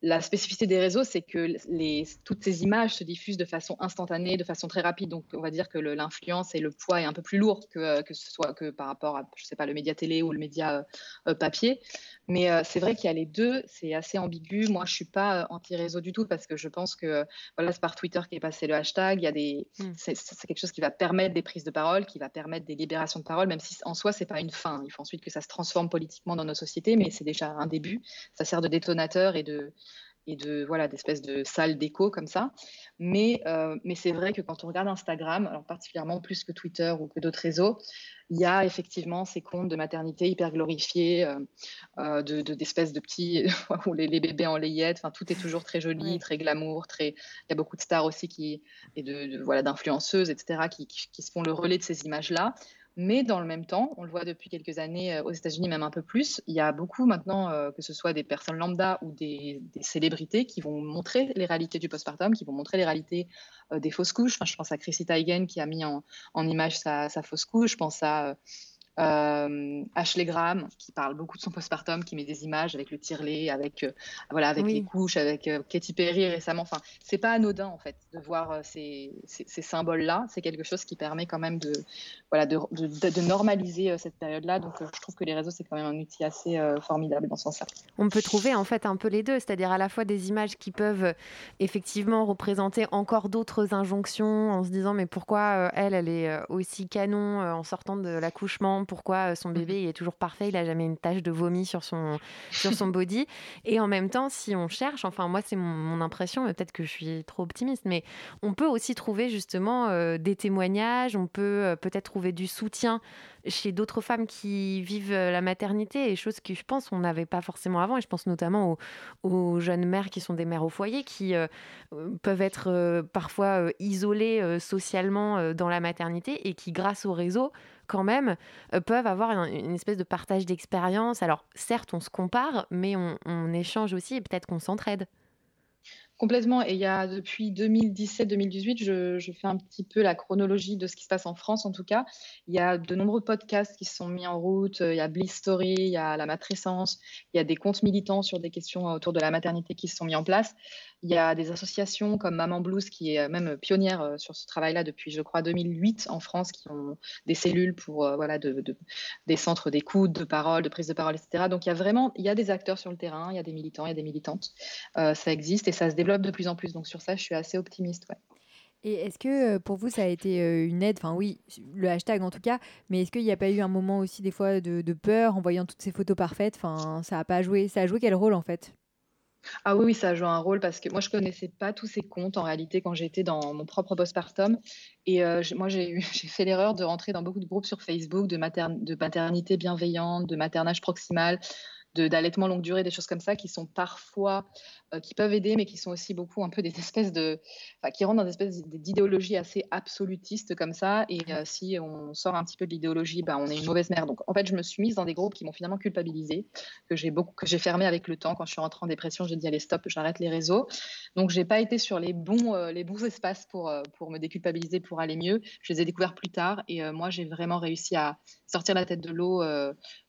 la spécificité des réseaux, c'est que les, toutes ces images se diffusent de façon instantanée, de façon très rapide. Donc, on va dire que l'influence et le poids est un peu plus lourd que, que ce soit que par rapport à, je sais pas, le média télé ou le média euh, papier. Mais euh, c'est vrai qu'il y a les deux, c'est assez ambigu. Moi, je suis pas euh, anti-réseau du tout parce que je pense que voilà, c'est par Twitter qui est passé le hashtag. Il y a des, mm. c'est quelque chose qui va permettre des prises de parole, qui va permettre des libérations de parole, même si en soi c'est pas une fin. Il faut ensuite que ça se transforme politiquement dans nos sociétés, mais c'est déjà un début. Ça sert de détonateur et de et de voilà d'espèces de salles d'écho comme ça. Mais, euh, mais c'est vrai que quand on regarde Instagram, alors particulièrement plus que Twitter ou que d'autres réseaux, il y a effectivement ces comptes de maternité hyper glorifiés, euh, euh, de, d'espèces de, petits où les, les, bébés en layette. Enfin, tout est toujours très joli, très glamour. Très... Il y a beaucoup de stars aussi qui et de, de voilà d'influenceuses, etc. Qui, qui, qui se font le relais de ces images-là. Mais dans le même temps, on le voit depuis quelques années euh, aux États-Unis, même un peu plus, il y a beaucoup maintenant, euh, que ce soit des personnes lambda ou des, célébrités, qui vont montrer les réalités du postpartum, qui vont montrer les réalités euh, des fausses couches. Je pense à Chrissy Teigen qui a mis en, image sa, fausse couche. Je pense à euh, Ashley Graham qui parle beaucoup de son postpartum, qui met des images avec le tirelet, avec euh, voilà, avec oui. les couches, avec euh, Katy Perry récemment. Enfin, c'est pas anodin en fait de voir euh, ces, ces, ces symboles-là. C'est quelque chose qui permet quand même de voilà de, de, de normaliser cette période-là. Donc, je trouve que les réseaux c'est quand même un outil assez formidable dans ce sens-là. On peut trouver en fait un peu les deux, c'est-à-dire à la fois des images qui peuvent effectivement représenter encore d'autres injonctions en se disant mais pourquoi elle elle est aussi canon en sortant de l'accouchement pourquoi son bébé il est toujours parfait, il a jamais une tache de vomi sur son, sur son body. Et en même temps, si on cherche, enfin moi c'est mon, mon, impression, peut-être que je suis trop optimiste, mais on peut aussi trouver justement euh, des témoignages, on peut euh, peut-être trouver du soutien chez d'autres femmes qui vivent la maternité et choses que je pense on n'avait pas forcément avant et je pense notamment aux, aux, jeunes mères qui sont des mères au foyer qui euh, peuvent être euh, parfois euh, isolées socialement dans la maternité et qui grâce au réseau quand même euh, peuvent avoir une, espèce de partage d'expérience. Alors certes, on se compare, mais on, on échange aussi et peut-être qu'on s'entraide. Complètement. Et il y a depuis 2017-2018, je, fais un petit peu la chronologie de ce qui se passe en France, en tout cas. Il y a de nombreux podcasts qui se sont mis en route. Il y a Bliss Story, il y a la matrescence, il y a des comptes militants sur des questions autour de la maternité qui se sont mis en place. Il y a des associations comme Maman Blues, qui est même pionnière euh, sur ce travail-là depuis, je crois, 2008 en France, qui ont des cellules pour, euh, voilà, de, de, des centres d'écoute, de parole, de prise de parole, etc. Donc il y a vraiment, il y a des acteurs sur le terrain, il y a des militants, il y a des militantes. Euh, ça existe et ça se développe de plus en plus. Donc sur ça, je suis assez optimiste. Ouais. Et est-ce que pour vous, ça a été une aide? Enfin oui, le hashtag en tout cas, mais est-ce qu'il n'y a pas eu un moment aussi des fois de, de peur en voyant toutes ces photos parfaites? Enfin, ça a pas joué. Ça a joué quel rôle en fait? Ah oui, oui, ça joue un rôle parce que moi, je connaissais pas tous ces comptes en réalité quand j'étais dans mon propre postpartum. Et euh, moi, j'ai fait l'erreur de rentrer dans beaucoup de groupes sur Facebook de, matern de maternité bienveillante, de maternage proximal, d'allaitement longue durée, des choses comme ça qui sont parfois, euh, qui peuvent aider, mais qui sont aussi beaucoup un peu des espèces de, enfin, qui rentrent dans des espèces d'idéologie assez absolutiste comme ça. Et euh, si on sort un petit peu de l'idéologie, bah, on est une mauvaise mère. Donc en fait, je me suis mise dans des groupes qui m'ont finalement culpabilisée, que j'ai beaucoup, que j'ai fermé avec le temps. Quand je suis rentrée en dépression, j'ai dit allez stop, j'arrête les réseaux. Donc j'ai pas été sur les bons, euh, les bons espaces pour pour me déculpabiliser, pour aller mieux. Je les ai découverts plus tard et moi j'ai vraiment réussi à sortir la tête de l'eau.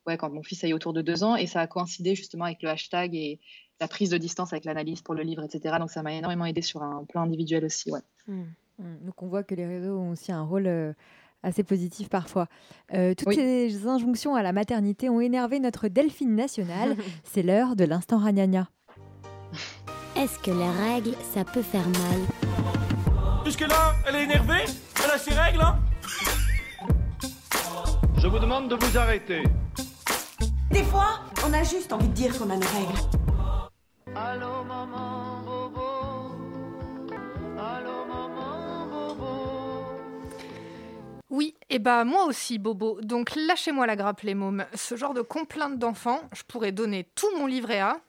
Ouais, quand mon fils a eu autour de deux ans et ça a coïncidé justement avec le hashtag et la prise de distance avec l'analyse pour le livre, etc. Donc ça m'a énormément aidé sur un plan individuel aussi. Ouais. Mmh. Donc on voit que les réseaux ont aussi un rôle euh, assez positif parfois. Euh, toutes ces injonctions à la maternité ont énervé notre Delphine nationale. C'est l'heure de l'instant ragnagna. Est-ce que les règles, ça peut faire mal? Jusque-là, elle est énervée Elle a ses règles, hein Je vous demande de vous arrêter. Des fois, on a juste envie de dire qu'on a nos règles. Allô maman bobo Allô maman bobo Oui, et bah moi aussi, Bobo. Donc lâchez-moi la grappe, les mômes. Ce genre de complainte d'enfant, je pourrais donner tout mon livret A.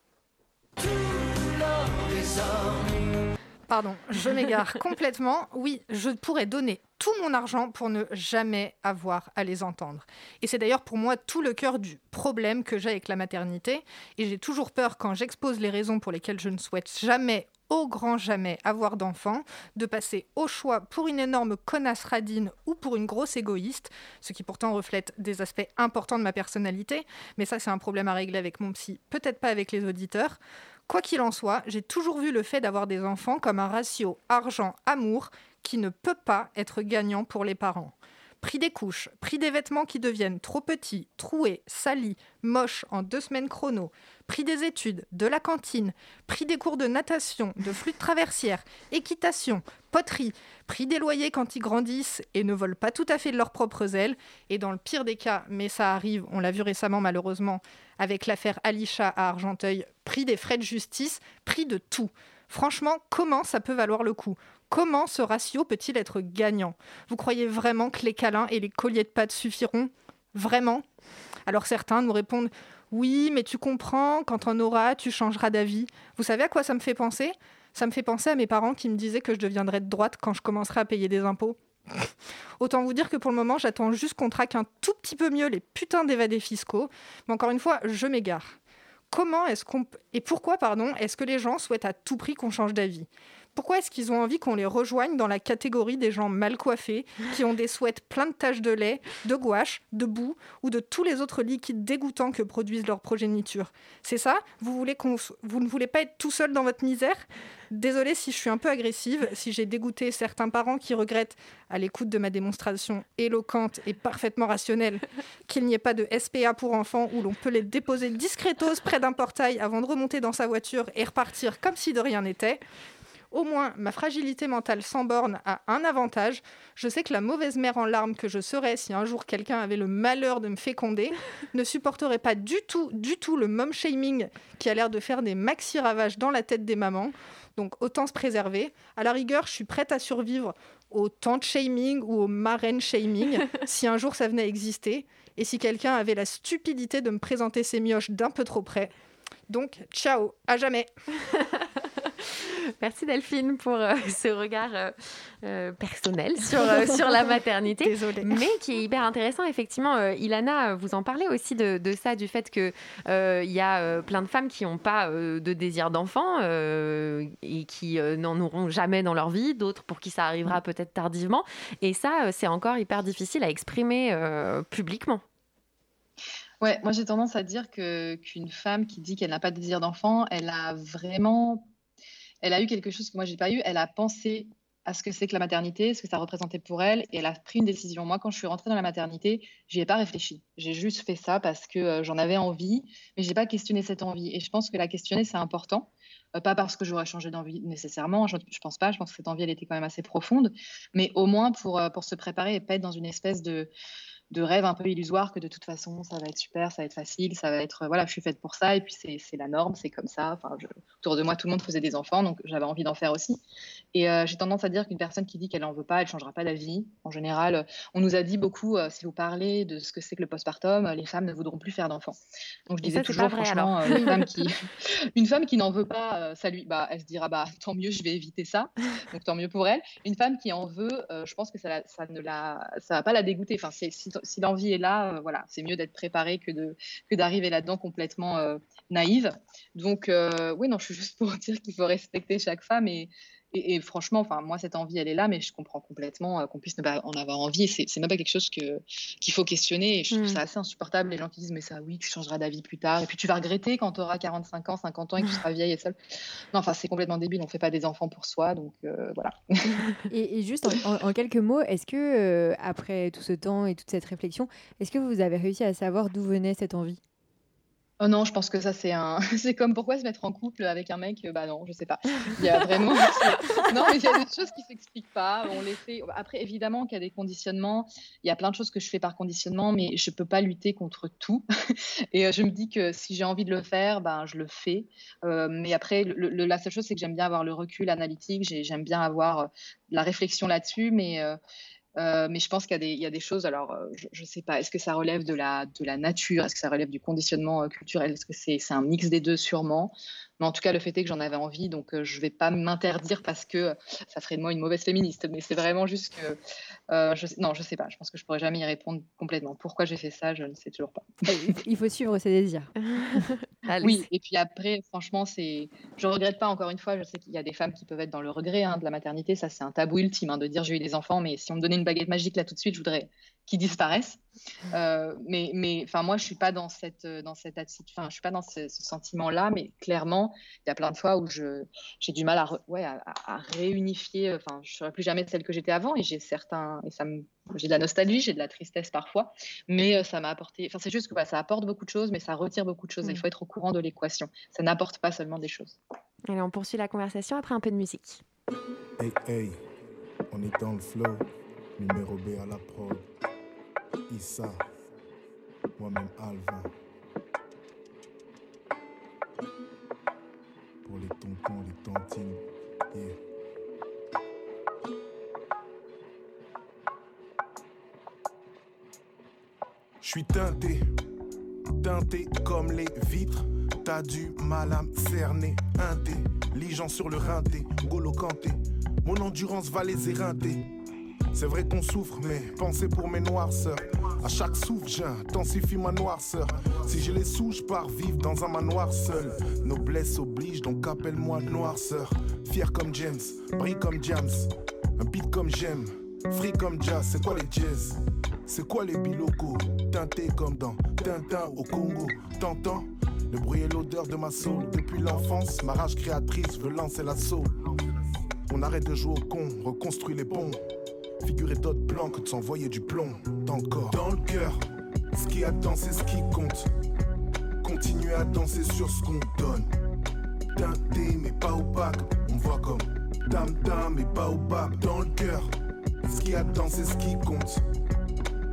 Pardon, je m'égare complètement. Oui, je pourrais donner tout mon argent pour ne jamais avoir à les entendre. Et c'est d'ailleurs pour moi tout le cœur du problème que j'ai avec la maternité. Et j'ai toujours peur quand j'expose les raisons pour lesquelles je ne souhaite jamais, au grand jamais, avoir d'enfant, de passer au choix pour une énorme connasse radine ou pour une grosse égoïste, ce qui pourtant reflète des aspects importants de ma personnalité. Mais ça, c'est un problème à régler avec mon psy, peut-être pas avec les auditeurs. Quoi qu'il en soit, j'ai toujours vu le fait d'avoir des enfants comme un ratio argent-amour qui ne peut pas être gagnant pour les parents. Prix des couches, prix des vêtements qui deviennent trop petits, troués, salis, moches en deux semaines chrono, prix des études, de la cantine, prix des cours de natation, de flûte traversière, équitation, poterie, prix des loyers quand ils grandissent et ne volent pas tout à fait de leurs propres ailes, et dans le pire des cas, mais ça arrive, on l'a vu récemment malheureusement avec l'affaire Alisha à Argenteuil, prix des frais de justice, prix de tout. Franchement, comment ça peut valoir le coup? Comment ce ratio peut-il être gagnant? Vous croyez vraiment que les câlins et les colliers de pâtes suffiront? Vraiment? Alors certains nous répondent Oui, mais tu comprends, quand on aura, tu changeras d'avis. Vous savez à quoi ça me fait penser? Ça me fait penser à mes parents qui me disaient que je deviendrais de droite quand je commencerai à payer des impôts. Autant vous dire que pour le moment, j'attends juste qu'on traque un tout petit peu mieux les putains d'évadés fiscaux. Mais encore une fois, je m'égare. Comment est-ce qu'on et pourquoi pardon est-ce que les gens souhaitent à tout prix qu'on change d'avis? Pourquoi est-ce qu'ils ont envie qu'on les rejoigne dans la catégorie des gens mal coiffés, qui ont des souhaits pleins de taches de lait, de gouache, de boue ou de tous les autres liquides dégoûtants que produisent leur progéniture C'est ça? Vous, voulez vous ne voulez pas être tout seul dans votre misère? Désolée si je suis un peu agressive, si j'ai dégoûté certains parents qui regrettent, à l'écoute de ma démonstration éloquente et parfaitement rationnelle, qu'il n'y ait pas de SPA pour enfants où l'on peut les déposer discretos près d'un portail avant de remonter dans sa voiture et repartir comme si de rien n'était. Au moins, ma fragilité mentale sans borne a un avantage. Je sais que la mauvaise mère en larmes que je serais si un jour quelqu'un avait le malheur de me féconder ne supporterait pas du tout, du tout le mom shaming qui a l'air de faire des maxi ravages dans la tête des mamans. Donc autant se préserver. À la rigueur, je suis prête à survivre au tante shaming ou au marraine shaming si un jour ça venait à exister et si quelqu'un avait la stupidité de me présenter ses mioches d'un peu trop près. Donc, ciao, à jamais. Merci Delphine pour euh, ce regard euh, euh, personnel sur, sur la maternité. Désolée. Mais qui est hyper intéressant, effectivement. Ilana, vous en parlez aussi de, de ça, du fait qu'il il y a plein de femmes qui n'ont pas de désir d'enfant et qui n'en auront jamais dans leur vie, d'autres pour qui ça arrivera peut-être tardivement. Et ça, c'est encore hyper difficile à exprimer publiquement. Ouais, moi j'ai tendance à dire que qu'une femme qui dit qu'elle n'a pas de désir d'enfant, elle a vraiment, elle a eu quelque chose que moi j'ai pas eu. Elle a pensé à ce que c'est que la maternité, ce que ça représentait pour elle, et elle a pris une décision. Moi, quand je suis rentrée dans la maternité, j'y ai pas réfléchi. J'ai juste fait ça parce que euh, j'en avais envie, mais j'ai pas questionné cette envie. Et je pense que la questionner, c'est important. Euh, pas parce que j'aurais changé d'envie nécessairement, je, je pense pas. Je pense que cette envie, elle était quand même assez profonde, mais au moins pour euh, pour se préparer et pas être dans une espèce de de rêve un peu illusoire que de toute façon ça va être super, ça va être facile, ça va être voilà, je suis faite pour ça et puis c'est la norme, c'est comme ça. Enfin, je- autour de moi tout le monde faisait des enfants donc j'avais envie d'en faire aussi. Et euh, j'ai tendance à dire qu'une personne qui dit qu'elle en veut pas, elle changera pas d'avis. En général, euh, on nous a dit beaucoup euh, si vous parlez de ce que c'est que le postpartum, les femmes ne voudront plus faire d'enfants. Donc je Et disais ça, toujours vrai, franchement euh, une femme qui une femme qui n'en veut pas, ça lui bah elle se dira bah tant mieux, je vais éviter ça. Donc tant mieux pour elle. Une femme qui en veut, je pense que ça, ça ne la, ça va pas la dégoûter. Enfin, c'est- si, si l'envie est là, euh, voilà, c'est mieux d'être préparé que de que d'arriver là-dedans complètement euh, naïve. Donc euh, oui, non, je suis juste pour dire qu'il faut respecter chaque femme et Et, et franchement, enfin, moi, cette envie, elle est là, mais je comprends complètement euh, qu'on puisse ne pas en avoir envie. C'est c'est même pas quelque chose que qu'il faut questionner. Et je trouve Mm. ça assez insupportable, les gens qui disent, mais ça, oui, tu changeras d'avis plus tard. Et puis tu vas regretter quand tu auras 45 ans, 50 ans et que tu seras vieille et seule. Non, enfin, c'est complètement débile. On fait pas des enfants pour soi. Donc euh, voilà. Et, et juste en quelques mots, est-ce que euh, après tout ce temps et toute cette réflexion, est-ce que vous avez réussi à savoir d'où venait cette envie? Oh non, je pense que ça, c'est un. C'est comme pourquoi se mettre en couple avec un mec euh, Bah non, je sais pas. Il y a vraiment. non, mais il y a des choses qui s'expliquent pas. On les fait. Après, évidemment qu'il y a des conditionnements. Il y a plein de choses que je fais par conditionnement, mais je peux pas lutter contre tout. Et euh, je me dis que si j'ai envie de le faire, ben je le fais. Euh, mais après, la seule chose, c'est que j'aime bien avoir le recul analytique. J'ai- J'aime bien avoir la réflexion là-dessus, mais. Euh, mais je pense qu'il y, a des- il y a des choses, alors euh, je ne sais pas, est-ce que ça relève de la, de la nature, est-ce que ça relève du conditionnement euh, culturel, est-ce que c'est un mix des deux sûrement? Mais en tout cas, le fait est que j'en avais envie, donc euh, je ne vais pas m'interdire parce que euh, ça ferait de moi une mauvaise féministe. Mais c'est vraiment juste que, euh, je, sais- non, je ne sais pas, je pense que je pourrais jamais y répondre complètement. Pourquoi j'ai fait ça, je ne sais toujours pas. Il faut suivre ses désirs. Oui, et puis après, franchement, c'est. Je regrette pas, encore une fois, je sais qu'il y a des femmes qui peuvent être dans le regret hein, de la maternité, ça c'est un tabou ultime hein, de dire j'ai eu des enfants, mais si on me donnait une baguette magique là tout de suite, je voudrais qu'ils disparaissent. Euh, mais mais enfin, moi, je suis pas dans cette, euh, dans cette attitude, enfin, je suis pas dans ce, ce sentiment-là, mais clairement, il y a plein de fois où je, j'ai du mal à, ouais, à, réunifier, enfin, je serai plus jamais celle que j'étais avant, et j'ai certains, et ça me. J'ai de la nostalgie, j'ai de la tristesse parfois, mais euh, ça m'a apporté. Enfin, c'est juste que bah, ça apporte beaucoup de choses, mais ça retire beaucoup de choses. et Il Mm. faut être au courant de l'équation. Ça n'apporte pas seulement des choses. Allez, on poursuit la conversation après un peu de musique. Hey, hey, on est dans le flow, numéro B à la prod. Issa, moi-même Alvin. Pour les tontons, les tontines, yeah. Je suis teinté, teinté comme les vitres. T'as du mal à me cerner, intelligent sur le rinté, Golo Kanté. Mon endurance va les éreinter. C'est vrai qu'on souffre, mais pensez pour mes noirceurs. À chaque souffle, j'intensifie ma noirceur. Si j'ai les sous, je pars vivre dans un manoir seul. Noblesse oblige, donc appelle-moi noirceur. Fier comme James, brille comme Jams. Un beat comme j'aime, free comme jazz. C'est quoi les jazz? C'est quoi les bilocos? Teintés comme dans Tintin au Congo. T'entends? Le bruit et l'odeur de ma soul. Depuis l'enfance, ma rage créatrice veut lancer l'assaut. On arrête de jouer au con, reconstruit les ponts. Figurer d'autres plans que de s'envoyer du plomb dans corps. Dans le cœur, ce qui attend, c'est ce qui compte. Continuer à danser sur ce qu'on donne. Teinté, mais pas opaque. On voit comme tam tam, mais pas opaque. Dans le cœur, ce qui attend, c'est ce qui compte.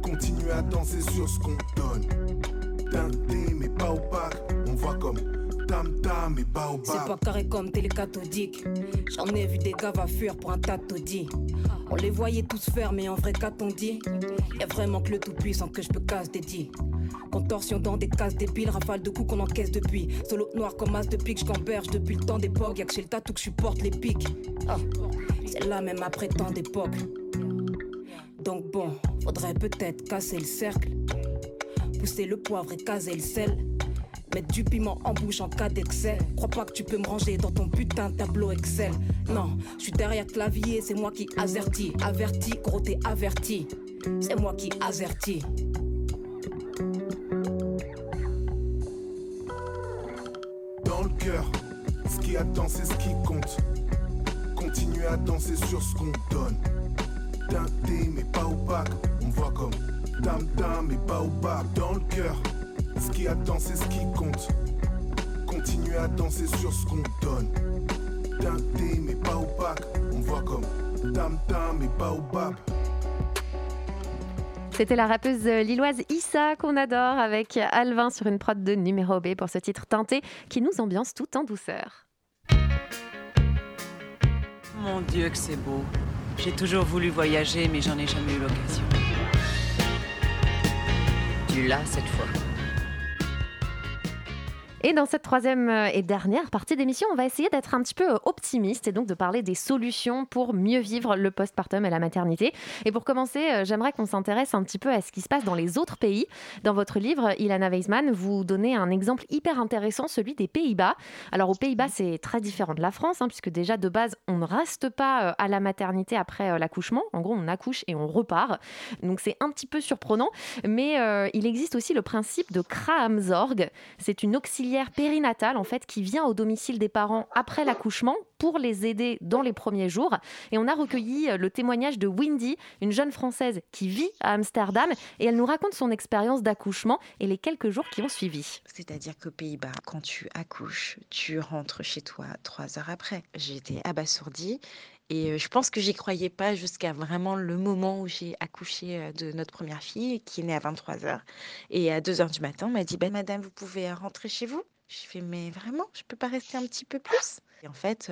Continuer à danser sur ce qu'on donne. Teinté, mais pas opaque. On voit comme C'est pas carré comme télécathodique. J'en ai vu des gars va fuir pour un taudis. On les voyait tous faire, mais en vrai, qu'a-t-on dit Y'a vraiment que le tout-puissant que je peux casse dédié. Contorsion dans des cases débiles, rafale de coups qu'on encaisse depuis. Solo noir comme as de pique, j'camberge depuis le temps d'époque. Y'a que chez le tatou que je supporte les pics. Ah, c'est là même après tant d'époques. Donc bon, faudrait peut-être casser le cercle. Pousser le poivre et caser le sel. Mettre du piment en bouche en cas d'excès. Crois pas que tu peux me ranger dans ton putain tableau Excel. Non, je suis derrière clavier, c'est moi qui avertis. Averti, gros t'es averti. C'est moi qui avertis. dans le cœur. Ce qui attend, c'est ce qui compte. Continuer à danser sur ce qu'on donne. Teinté, mais pas opaque. On voit comme tam tam, mais pas opaque. Dans le cœur. Ce qui attend, c'est ce qui compte. Continuer à danser sur ce qu'on donne. Teinté, mais pas opaque. On voit comme tam tam, mais pas opaque. C'était la rappeuse lilloise Issa qu'on adore avec Alvin sur une prod de numéro B pour ce titre teinté qui nous ambiance tout en douceur. Mon Dieu, que c'est beau. J'ai toujours voulu voyager, mais j'en ai jamais eu l'occasion. Tu l'as cette fois. Et dans cette troisième euh, et dernière partie d'émission, on va essayer d'être un petit peu euh, optimiste et donc de parler des solutions pour mieux vivre le postpartum et la maternité. Et pour commencer, euh, j'aimerais qu'on s'intéresse un petit peu à ce qui se passe dans les autres pays. Dans votre livre, Ilana Weisman, vous donnez un exemple hyper intéressant, celui des Pays-Bas. Alors aux Pays-Bas, c'est très différent de la France, hein, puisque déjà de base, on ne reste pas à la maternité après l'accouchement. En gros, on accouche et on repart. Donc c'est un petit peu surprenant, mais il existe aussi le principe de Kraamzorg. C'est une auxiliaire périnatale en fait qui vient au domicile des parents après l'accouchement pour les aider dans les premiers jours. Et on a recueilli euh, le témoignage de Windy, une jeune Française qui vit à Amsterdam, et elle nous raconte son expérience d'accouchement et les quelques jours qui ont suivi. C'est-à-dire qu'aux Pays-Bas, quand tu accouches, tu rentres chez toi trois heures après. J'étais abasourdie et euh, je pense que j'y croyais pas jusqu'à vraiment le moment où j'ai accouché euh, de notre première fille, qui est née à 23 heures. Et à 2 heures du matin, on m'a dit, ben, Madame, vous pouvez rentrer chez vous? Je fais, mais vraiment, je peux pas rester un petit peu plus? Et en fait,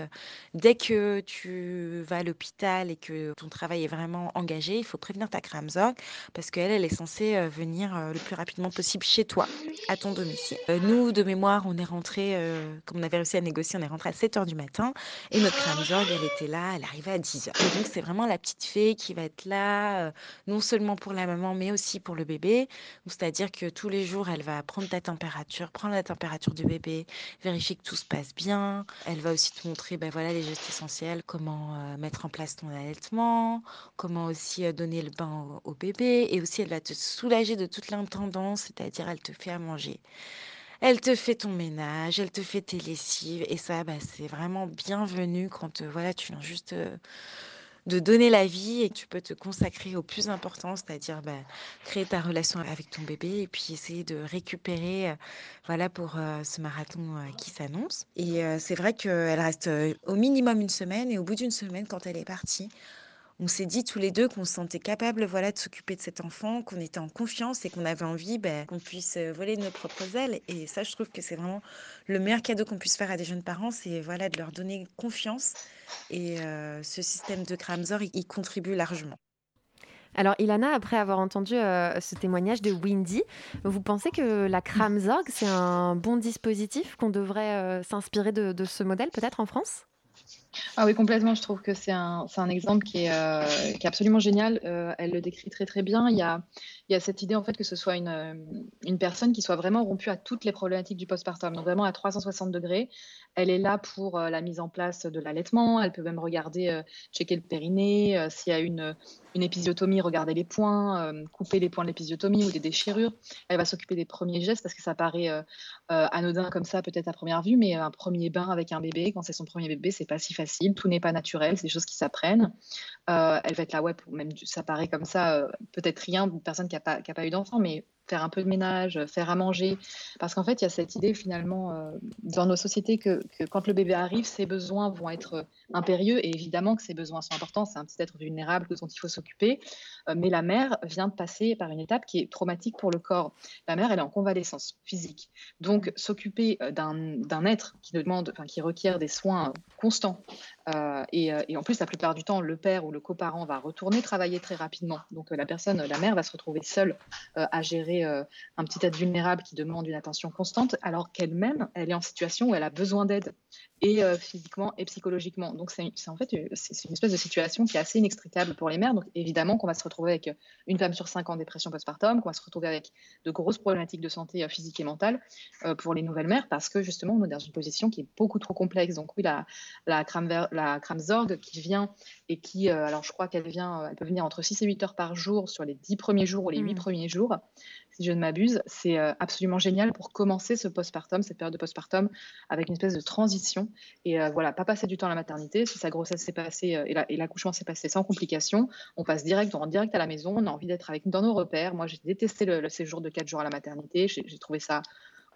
dès que tu vas à l'hôpital et que ton travail est vraiment engagé, il faut prévenir ta Kramzorg parce qu'elle, elle est censée venir le plus rapidement possible chez toi, à ton domicile. nous, de mémoire, on est rentré, comme on avait réussi à négocier, on est rentré à 7 h du matin et notre Kramzorg, elle était là, elle arrivait à 10 h. Et donc, c'est vraiment la petite fée qui va être là, non seulement pour la maman, mais aussi pour le bébé. C'est-à-dire que tous les jours, elle va prendre ta température, prendre la température du bébé, vérifier que tout se passe bien. Elle va aussi te montrer ben voilà, les gestes essentiels, comment euh, mettre en place ton allaitement, comment aussi euh, donner le bain au, bébé. Et aussi, elle va te soulager de toute l'intendance, c'est-à-dire elle te fait à manger. Elle te fait ton ménage, elle te fait tes lessives. Et ça, ben, c'est vraiment bienvenu quand euh, voilà, tu viens juste de donner la vie et tu peux te consacrer au plus important, c'est-à-dire bah, créer ta relation avec ton bébé et puis essayer de récupérer euh, voilà, pour euh, ce marathon euh, qui s'annonce. Et c'est vrai qu'elle reste au minimum une semaine et au bout d'une semaine, quand elle est partie, on s'est dit tous les deux qu'on se sentait capable voilà, de s'occuper de cet enfant, qu'on était en confiance et qu'on avait envie ben, qu'on puisse voler de nos propres ailes. Et ça, je trouve que c'est vraiment le meilleur cadeau qu'on puisse faire à des jeunes parents, c'est voilà, de leur donner confiance. Et ce système de Kramzor, il, contribue largement. Alors, Ilana, après avoir entendu ce témoignage de Windy, vous pensez que la Kramzorg, c'est un bon dispositif, qu'on devrait s'inspirer de, ce modèle peut-être en France? Ah oui, complètement. Je trouve que c'est un, un, exemple qui est, qui est absolument génial. elle le décrit très très bien. Il y a, il y a cette idée en fait que ce soit une, une personne qui soit vraiment rompue à toutes les problématiques du postpartum, donc vraiment à 360 degrés. Elle est là pour la mise en place de l'allaitement. Elle peut même regarder, checker le périnée, s'il y a une, une épisiotomie, regarder les points, couper les points de l'épisiotomie ou des déchirures. Elle va s'occuper des premiers gestes parce que ça paraît anodin comme ça peut-être à première vue, mais un premier bain avec un bébé, quand c'est son premier bébé, c'est pas si facile. Tout n'est pas naturel, c'est des choses qui s'apprennent. elle va être là, ouais, même ça paraît comme ça, peut-être rien, une personne qui n'a pas, pas eu d'enfant, mais faire un peu de ménage, faire à manger. Parce qu'en fait, il y a cette idée finalement euh, dans nos sociétés que, quand le bébé arrive, ses besoins vont être euh, impérieux et évidemment que ses besoins sont importants. C'est un petit être vulnérable dont il faut s'occuper. Euh, mais la mère vient de passer par une étape qui est traumatique pour le corps. La mère, elle est en convalescence physique. Donc, s'occuper d'un être qui demande, qui requiert des soins constants et, et, en plus, la plupart du temps, le père ou le coparent va retourner travailler très rapidement. Donc, la personne, la mère, va se retrouver seule à gérer euh, un petit être vulnérable qui demande une attention constante, alors qu'elle-même, elle est en situation où elle a besoin d'aide et euh, physiquement et psychologiquement. Donc c'est en fait euh, une espèce de situation qui est assez inextricable pour les mères. Donc évidemment qu'on va se retrouver avec une femme sur cinq en dépression postpartum, qu'on va se retrouver avec de grosses problématiques de santé physique et mentale pour les nouvelles mères parce que justement on est dans une position qui est beaucoup trop complexe. Donc oui la la, la Kramzorg qui vient et qui alors je crois qu'elle vient elle peut venir entre 6 et 8 heures par jour sur les 10 premiers jours ou les 8 mmh. premiers jours si je ne m'abuse. C'est euh, absolument génial pour commencer ce postpartum, cette période de postpartum, avec une espèce de transition. Et euh, voilà, pas passer du temps à la maternité. Si sa grossesse s'est passée euh, et l'accouchement s'est passé sans complications, on passe direct, on rentre direct à la maison. On a envie d'être avec dans nos repères. Moi, j'ai détesté le, le, séjour de 4 jours à la maternité. J'ai trouvé ça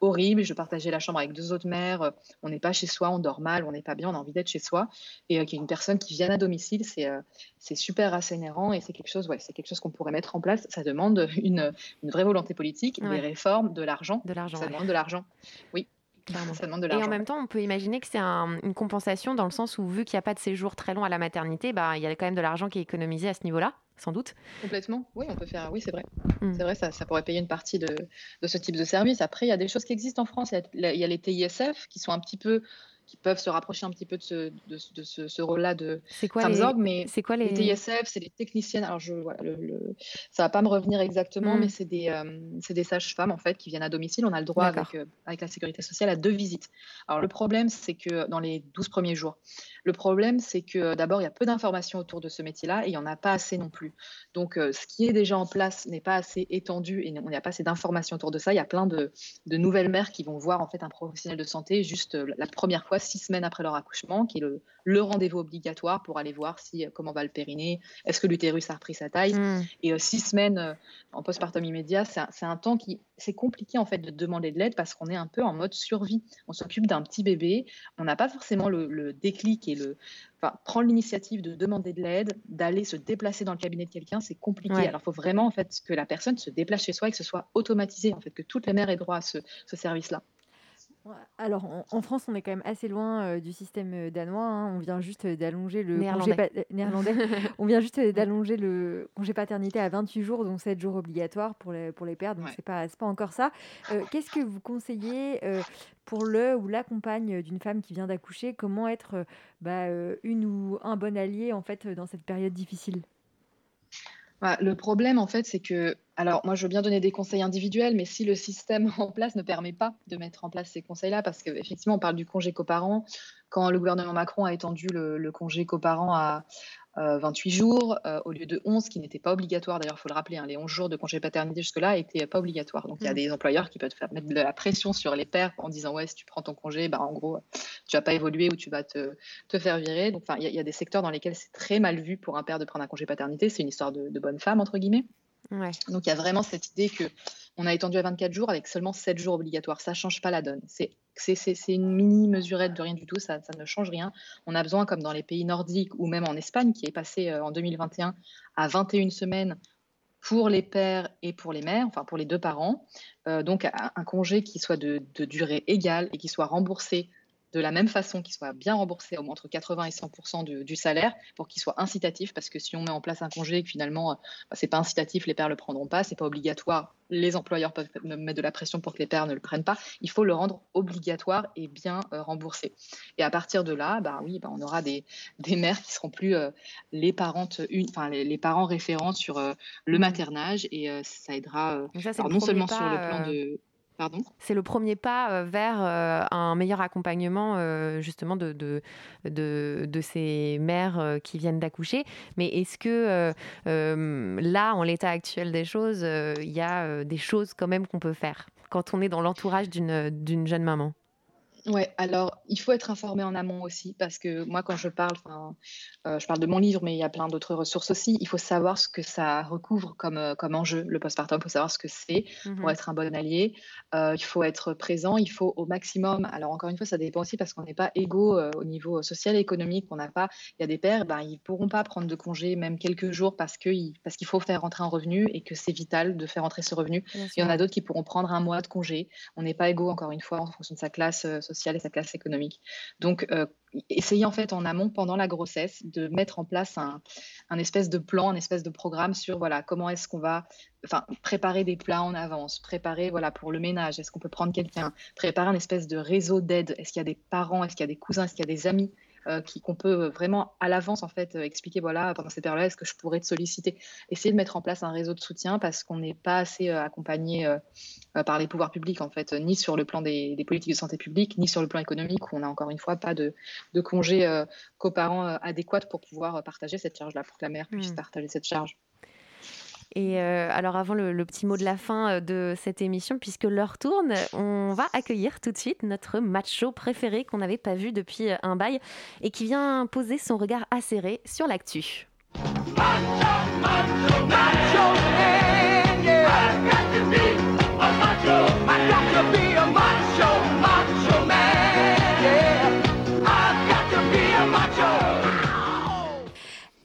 horrible. Je partageais la chambre avec deux autres mères. Euh, on n'est pas chez soi, on dort mal, on n'est pas bien, on a envie d'être chez soi. Et euh, qu'il y ait une personne qui vienne à domicile, c'est euh, c'est super rassénérant et c'est quelque chose, ouais, c'est quelque chose qu'on pourrait mettre en place. Ça demande une, une vraie volonté politique, des réformes, de l'argent. De l'argent. Ça demande de l'argent. Oui. Ça demande de et en même temps, on peut imaginer que c'est une compensation dans le sens où, vu qu'il n'y a pas de séjour très long à la maternité, bah, il y a quand même de l'argent qui est économisé à ce niveau-là. Sans doute. Complètement, oui, on peut faire, oui, c'est vrai. Mm. C'est vrai, ça, ça pourrait payer une partie de, de ce type de service. Après, il y a des choses qui existent en France. Il y a, il y a les TISF qui sont un petit peu qui peuvent se rapprocher un petit peu de ce, de, de ce, ce rôle-là de orgues, mais c'est quoi les- TISF, c'est les techniciennes. Alors, je, voilà, le, le- ça va pas me revenir exactement, Mm. mais c'est des, euh, c'est des sages-femmes en fait qui viennent à domicile. On a le droit avec, euh, avec la sécurité sociale à deux visites. Alors, le problème, c'est que dans les 12 premiers jours, le problème, c'est que euh, d'abord, il y a peu d'informations autour de ce métier-là et il n'y en a pas assez non plus. Donc, euh, ce qui est déjà en place n'est pas assez étendu et on n'a pas assez d'informations autour de ça. Il y a plein de, de nouvelles mères qui vont voir en fait un professionnel de santé juste euh, la première fois, six semaines après leur accouchement, qui est le, le rendez-vous obligatoire pour aller voir si euh, comment va le périnée, est-ce que l'utérus a repris sa taille. Mm. Et euh, six semaines euh, en postpartum immédiat, c'est un, temps qui c'est compliqué en fait de demander de l'aide parce qu'on est un peu en mode survie. On s'occupe d'un petit bébé, on n'a pas forcément le, le déclic et le enfin, prendre l'initiative de demander de l'aide, d'aller se déplacer dans le cabinet de quelqu'un, c'est compliqué. Ouais. Alors, il faut vraiment en fait que la personne se déplace chez soi et que ce soit automatisé, en fait, que toutes les mères aient droit à ce, ce service-là. Alors, en, France, on est quand même assez loin euh, du système euh, danois. hein. On vient juste d'allonger le Néerlandais. congé pa- néerlandais. on vient juste d'allonger le congé paternité à 28 jours, donc 7 jours obligatoires pour les, pour les pères. Donc, c'est pas, pas encore ça. Euh, Qu'est-ce que vous conseillez euh, pour le ou la compagne d'une femme qui vient d'accoucher Comment être bah, une ou un bon allié en fait dans cette période difficile? Voilà, le problème, en fait, c'est que, alors moi, je veux bien donner des conseils individuels, mais si le système en place ne permet pas de mettre en place ces conseils-là, parce qu'effectivement, on parle du congé coparent, quand le gouvernement Macron a étendu le, le congé coparent à 28 jours euh, au lieu de 11, qui n'était pas obligatoire, d'ailleurs, il faut le rappeler, hein, les 11 jours de congé paternité jusque-là n'étaient pas obligatoires. Donc, il y a Mm. des employeurs qui peuvent faire mettre de la pression sur les pères en disant, ouais, si tu prends ton congé, bah, en gros, tu vas pas évoluer ou tu vas te, te faire virer. Donc, enfin, il y, a- il y a des secteurs dans lesquels c'est très mal vu pour un père de prendre un congé paternité. C'est une histoire de, de bonne femme, entre guillemets. Ouais. Donc il y a vraiment cette idée que on a étendu à 24 jours avec seulement 7 jours obligatoires. Ça change pas la donne. C'est c'est- une mini mesurette de rien du tout. Ça, ne change rien. On a besoin, comme dans les pays nordiques ou même en Espagne, qui est passé euh, en 2021 à 21 semaines pour les pères et pour les mères, enfin pour les deux parents. Euh, donc un, congé qui soit de durée égale et qui soit remboursé de la même façon, qu'il soit bien remboursé au moins entre 80 et 100 du, du salaire pour qu'il soit incitatif. Parce que si on met en place un congé et que finalement, euh, bah, c'est pas incitatif, les pères le prendront pas, c'est pas obligatoire. Les employeurs peuvent me mettre de la pression pour que les pères ne le prennent pas. Il faut le rendre obligatoire et bien euh, remboursé. Et à partir de là, bah oui, bah, on aura des, des mères qui seront plus euh, les parentes, enfin les, les parents référents sur euh, le maternage et ça aidera ça, alors non seulement sur le plan de C'est le premier pas euh, vers euh, un meilleur accompagnement justement de, ces mères euh, qui viennent d'accoucher. Mais est-ce que euh, euh, là, en l'état actuel des choses, euh, il y a euh, des choses quand même qu'on peut faire quand on est dans l'entourage d'une jeune maman? Ouais, alors il faut être informé en amont aussi, parce que moi, quand je parle, euh, je parle de mon livre, mais il y a plein d'autres ressources aussi. Il faut savoir ce que ça recouvre comme, euh, comme enjeu, le postpartum. Il faut savoir ce que c'est pour Mhm. être un bon allié. Euh, il faut être présent. Il faut au maximum. Alors encore une fois, ça dépend aussi parce qu'on n'est pas égaux euh, au niveau social et économique. On n'a pas. Il y a des pères, ben, ils pourront pas prendre de congé même quelques jours parce que parce qu'il faut faire rentrer un revenu et que c'est vital de faire rentrer ce revenu. Il y en a d'autres qui pourront prendre un mois de congé. On n'est pas égaux, encore une fois, en fonction de sa classe sociale et sa classe économique. Donc, euh, essayez en fait en amont, pendant la grossesse, de mettre en place un, un espèce de plan, un espèce de programme sur voilà comment est-ce qu'on va préparer des plats en avance, préparer voilà pour le ménage, est-ce qu'on peut prendre quelqu'un, préparer un espèce de réseau d'aide, est-ce qu'il y a des parents, est-ce qu'il y a des cousins, est-ce qu'il y a des amis? Euh, qu'on peut vraiment à l'avance en fait euh, expliquer voilà pendant cette période-là est-ce que je pourrais te solliciter essayer de mettre en place un réseau de soutien parce qu'on n'est pas assez euh, accompagné par les pouvoirs publics en fait ni sur le plan des, des politiques de santé publique ni sur le plan économique où on a encore une fois pas de, de congés coparents adéquats pour pouvoir partager cette charge-là pour que la mère puisse Hmm. partager cette charge Et euh, alors avant le, petit mot de la fin euh, de cette émission, puisque l'heure tourne, on va accueillir tout de suite notre macho préféré qu'on n'avait pas vu depuis euh, un bail et qui vient poser son regard acéré sur l'actu.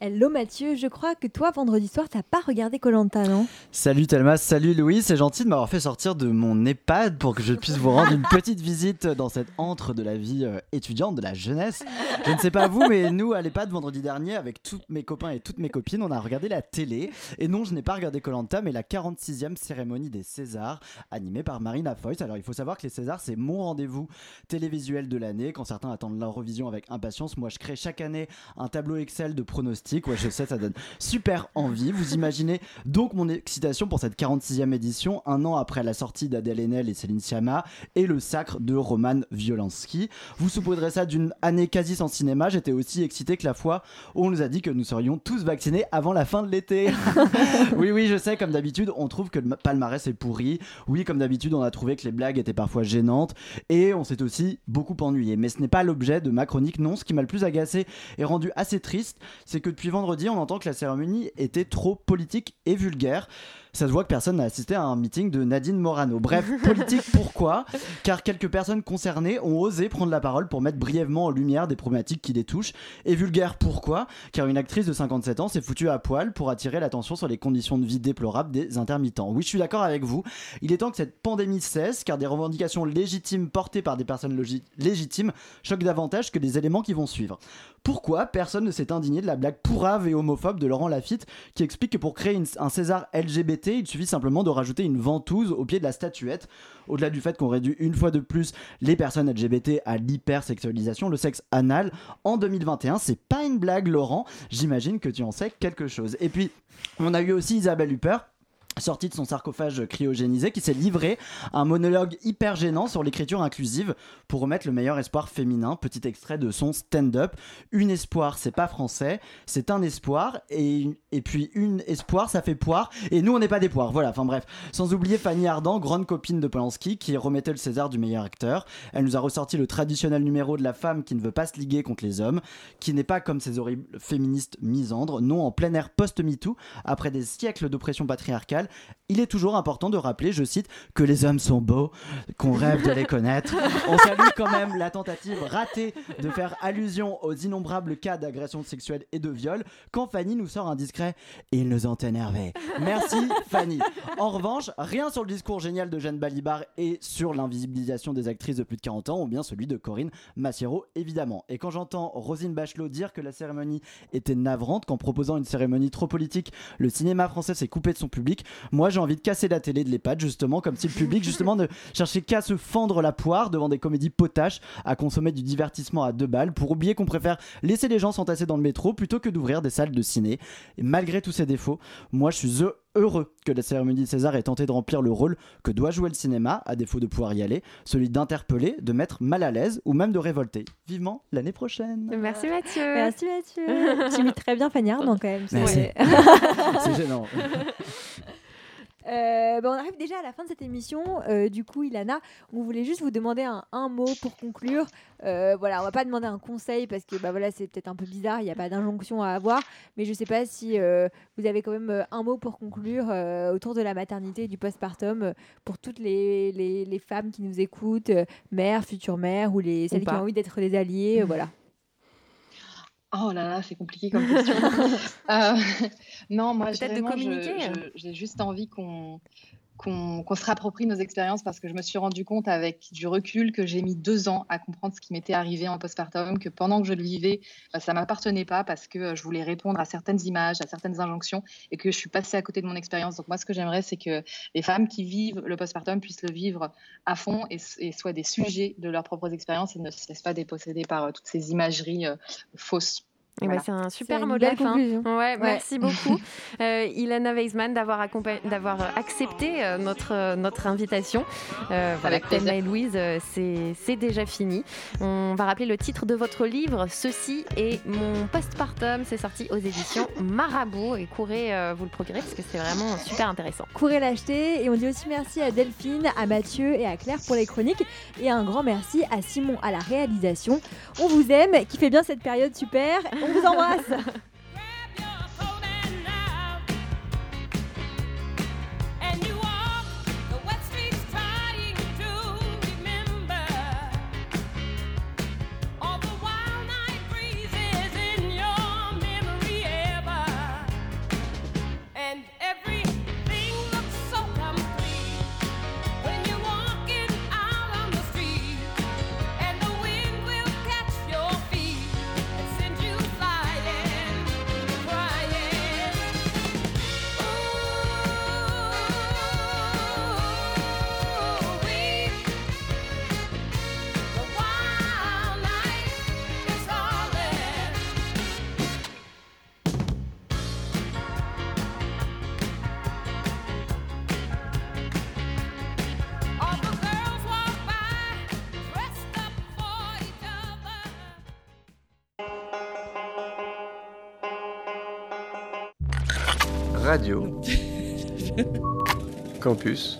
Hello Mathieu, je crois que toi, vendredi soir, t'as pas regardé Colanta, non? Salut Thelma, salut Louis, c'est gentil de m'avoir fait sortir de mon EHPAD pour que je puisse vous rendre une petite visite dans cette antre de la vie euh, étudiante, de la jeunesse. Je ne sais pas vous, mais nous à l'EHPAD vendredi dernier, avec tous mes copains et toutes mes copines, on a regardé la télé. Et non, je n'ai pas regardé Colanta, mais la 46e cérémonie des Césars, animée par Marina Foïs. Alors il faut savoir que les Césars, c'est mon rendez-vous télévisuel de l'année. Quand certains attendent l'Eurovision avec impatience, moi je crée chaque année un tableau Excel de pronostics. Ouais, je sais, ça donne super envie. Vous imaginez donc mon excitation pour cette 46e édition, un an après la sortie d'Adèle Haenel et Céline Sciamma et le sacre de Roman Violanski. Vous saupoudrez ça d'une année quasi sans cinéma. J'étais aussi excité que la fois où on nous a dit que nous serions tous vaccinés avant la fin de l'été. oui, oui, je sais, comme d'habitude, on trouve que le palmarès est pourri. Oui, comme d'habitude, on a trouvé que les blagues étaient parfois gênantes. Et on s'est aussi beaucoup ennuyé. Mais ce n'est pas l'objet de ma chronique. Non, ce qui m'a le plus agacé et rendu assez triste, c'est que depuis vendredi, on entend que la cérémonie était trop politique et vulgaire. Ça se voit que personne n'a assisté à un meeting de Nadine Morano. Bref, politique pourquoi? Car quelques personnes concernées ont osé prendre la parole pour mettre brièvement en lumière des problématiques qui les touchent. Et vulgaire pourquoi? Car une actrice de 57 ans s'est foutue à poil pour attirer l'attention sur les conditions de vie déplorables des intermittents. Oui, je suis d'accord avec vous. Il est temps que cette pandémie cesse, car des revendications légitimes portées par des personnes légitimes choquent davantage que les éléments qui vont suivre. Pourquoi personne ne s'est indigné de la blague pourrave et homophobe de Laurent Lafitte qui explique que pour créer une- un César LGBT, il suffit simplement de rajouter une ventouse au pied de la statuette Au-delà du fait qu'on réduit une fois de plus les personnes LGBT à l'hypersexualisation, le sexe anal, en 2021, c'est pas une blague, Laurent. J'imagine que tu en sais quelque chose. Et puis, on a eu aussi Isabelle Huppert sortie de son sarcophage cryogénisé, qui s'est livré à un monologue hyper gênant sur l'écriture inclusive pour remettre le meilleur espoir féminin. Petit extrait de son stand-up. Une espoir, c'est pas français, c'est un espoir, et, et puis une espoir, ça fait poire, et nous on n'est pas des poires. Voilà, enfin bref. Sans oublier Fanny Ardant, grande copine de Polanski, qui remettait le César du meilleur acteur. Elle nous a ressorti le traditionnel numéro de la femme qui ne veut pas se liguer contre les hommes, qui n'est pas comme ces horribles féministes misandres, non en plein air post-MeToo, après des siècles d'oppression patriarcale, il est toujours important de rappeler, je cite, que les hommes sont beaux, qu'on rêve de les connaître. On salue quand même la tentative ratée de faire allusion aux innombrables cas d'agression sexuelle et de viol quand Fanny nous sort un discret Ils nous ont énervés. Merci Fanny. En revanche, rien sur le discours génial de Jeanne Balibar et sur l'invisibilisation des actrices de plus de 40 ans ou bien celui de Corinne Massiero évidemment. Et quand j'entends Rosine Bachelot dire que la cérémonie était navrante qu'en proposant une cérémonie trop politique, le cinéma français s'est coupé de son public, moi j'ai envie de casser la télé de l'EHPAD justement comme si le public justement ne cherchait qu'à se fendre la poire devant des comédies potaches à consommer du divertissement à deux balles pour oublier qu'on préfère laisser les gens s'entasser dans le métro plutôt que d'ouvrir des salles de ciné. Et malgré tous ces défauts, moi je suis heu- heureux que la cérémonie de César ait tenté de remplir le rôle que doit jouer le cinéma, à défaut de pouvoir y aller, celui d'interpeller, de mettre mal à l'aise ou même de révolter. Vivement l'année prochaine. Merci Mathieu. Merci Mathieu. tu imites très bien Fanny Ardant quand même. C'est gênant. Euh, bah, on arrive déjà à la fin de cette émission. Euh, du coup, Ilana, on voulait juste vous demander un, un mot pour conclure. Euh, voilà, on va pas demander un conseil parce que bah, voilà, c'est peut-être un peu bizarre, il n'y a pas d'injonction à avoir. Mais je sais pas si euh, vous avez quand même un mot pour conclure autour de la maternité et du postpartum pour toutes les, les- les femmes qui nous écoutent, mères, futures mères ou les, celles qui ont envie d'être des alliés. euh, voilà. Oh là là, c'est compliqué comme question. Euh, non, moi, j'ai juste envie qu'on qu'on qu'on se réapproprie nos expériences parce que je me suis rendu compte avec du recul que j'ai mis deux ans à comprendre ce qui m'était arrivé en postpartum, que pendant que je le vivais, euh, ça m'appartenait pas parce que euh, je voulais répondre à certaines images, à certaines injonctions et que je suis passée à côté de mon expérience. Donc moi, ce que j'aimerais, c'est que les femmes qui vivent le postpartum puissent le vivre à fond et, et soient des sujets de leurs propres expériences et ne se laissent pas déposséder par euh, toutes ces imageries euh, fausses. Voilà. c'est un super mot de belle la fin. conclusion. Ouais, Ouais. merci beaucoup, euh, Ilana Weisman, d'avoir euh, accepté euh, notre, notre invitation. Euh, voilà. Thelma et Louise, c'est c'est déjà fini. On va rappeler le titre de votre livre, Ceci est mon postpartum. C'est sorti aux éditions Marabout. Et courez vous le procurer parce que c'est vraiment super intéressant. Courez l'acheter et on dit aussi merci à Delphine, à Mathieu et à Claire pour les chroniques et un grand merci à Simon à la réalisation. On vous aime, qui fait bien cette période super. On vous embrasse. And Radio. Campus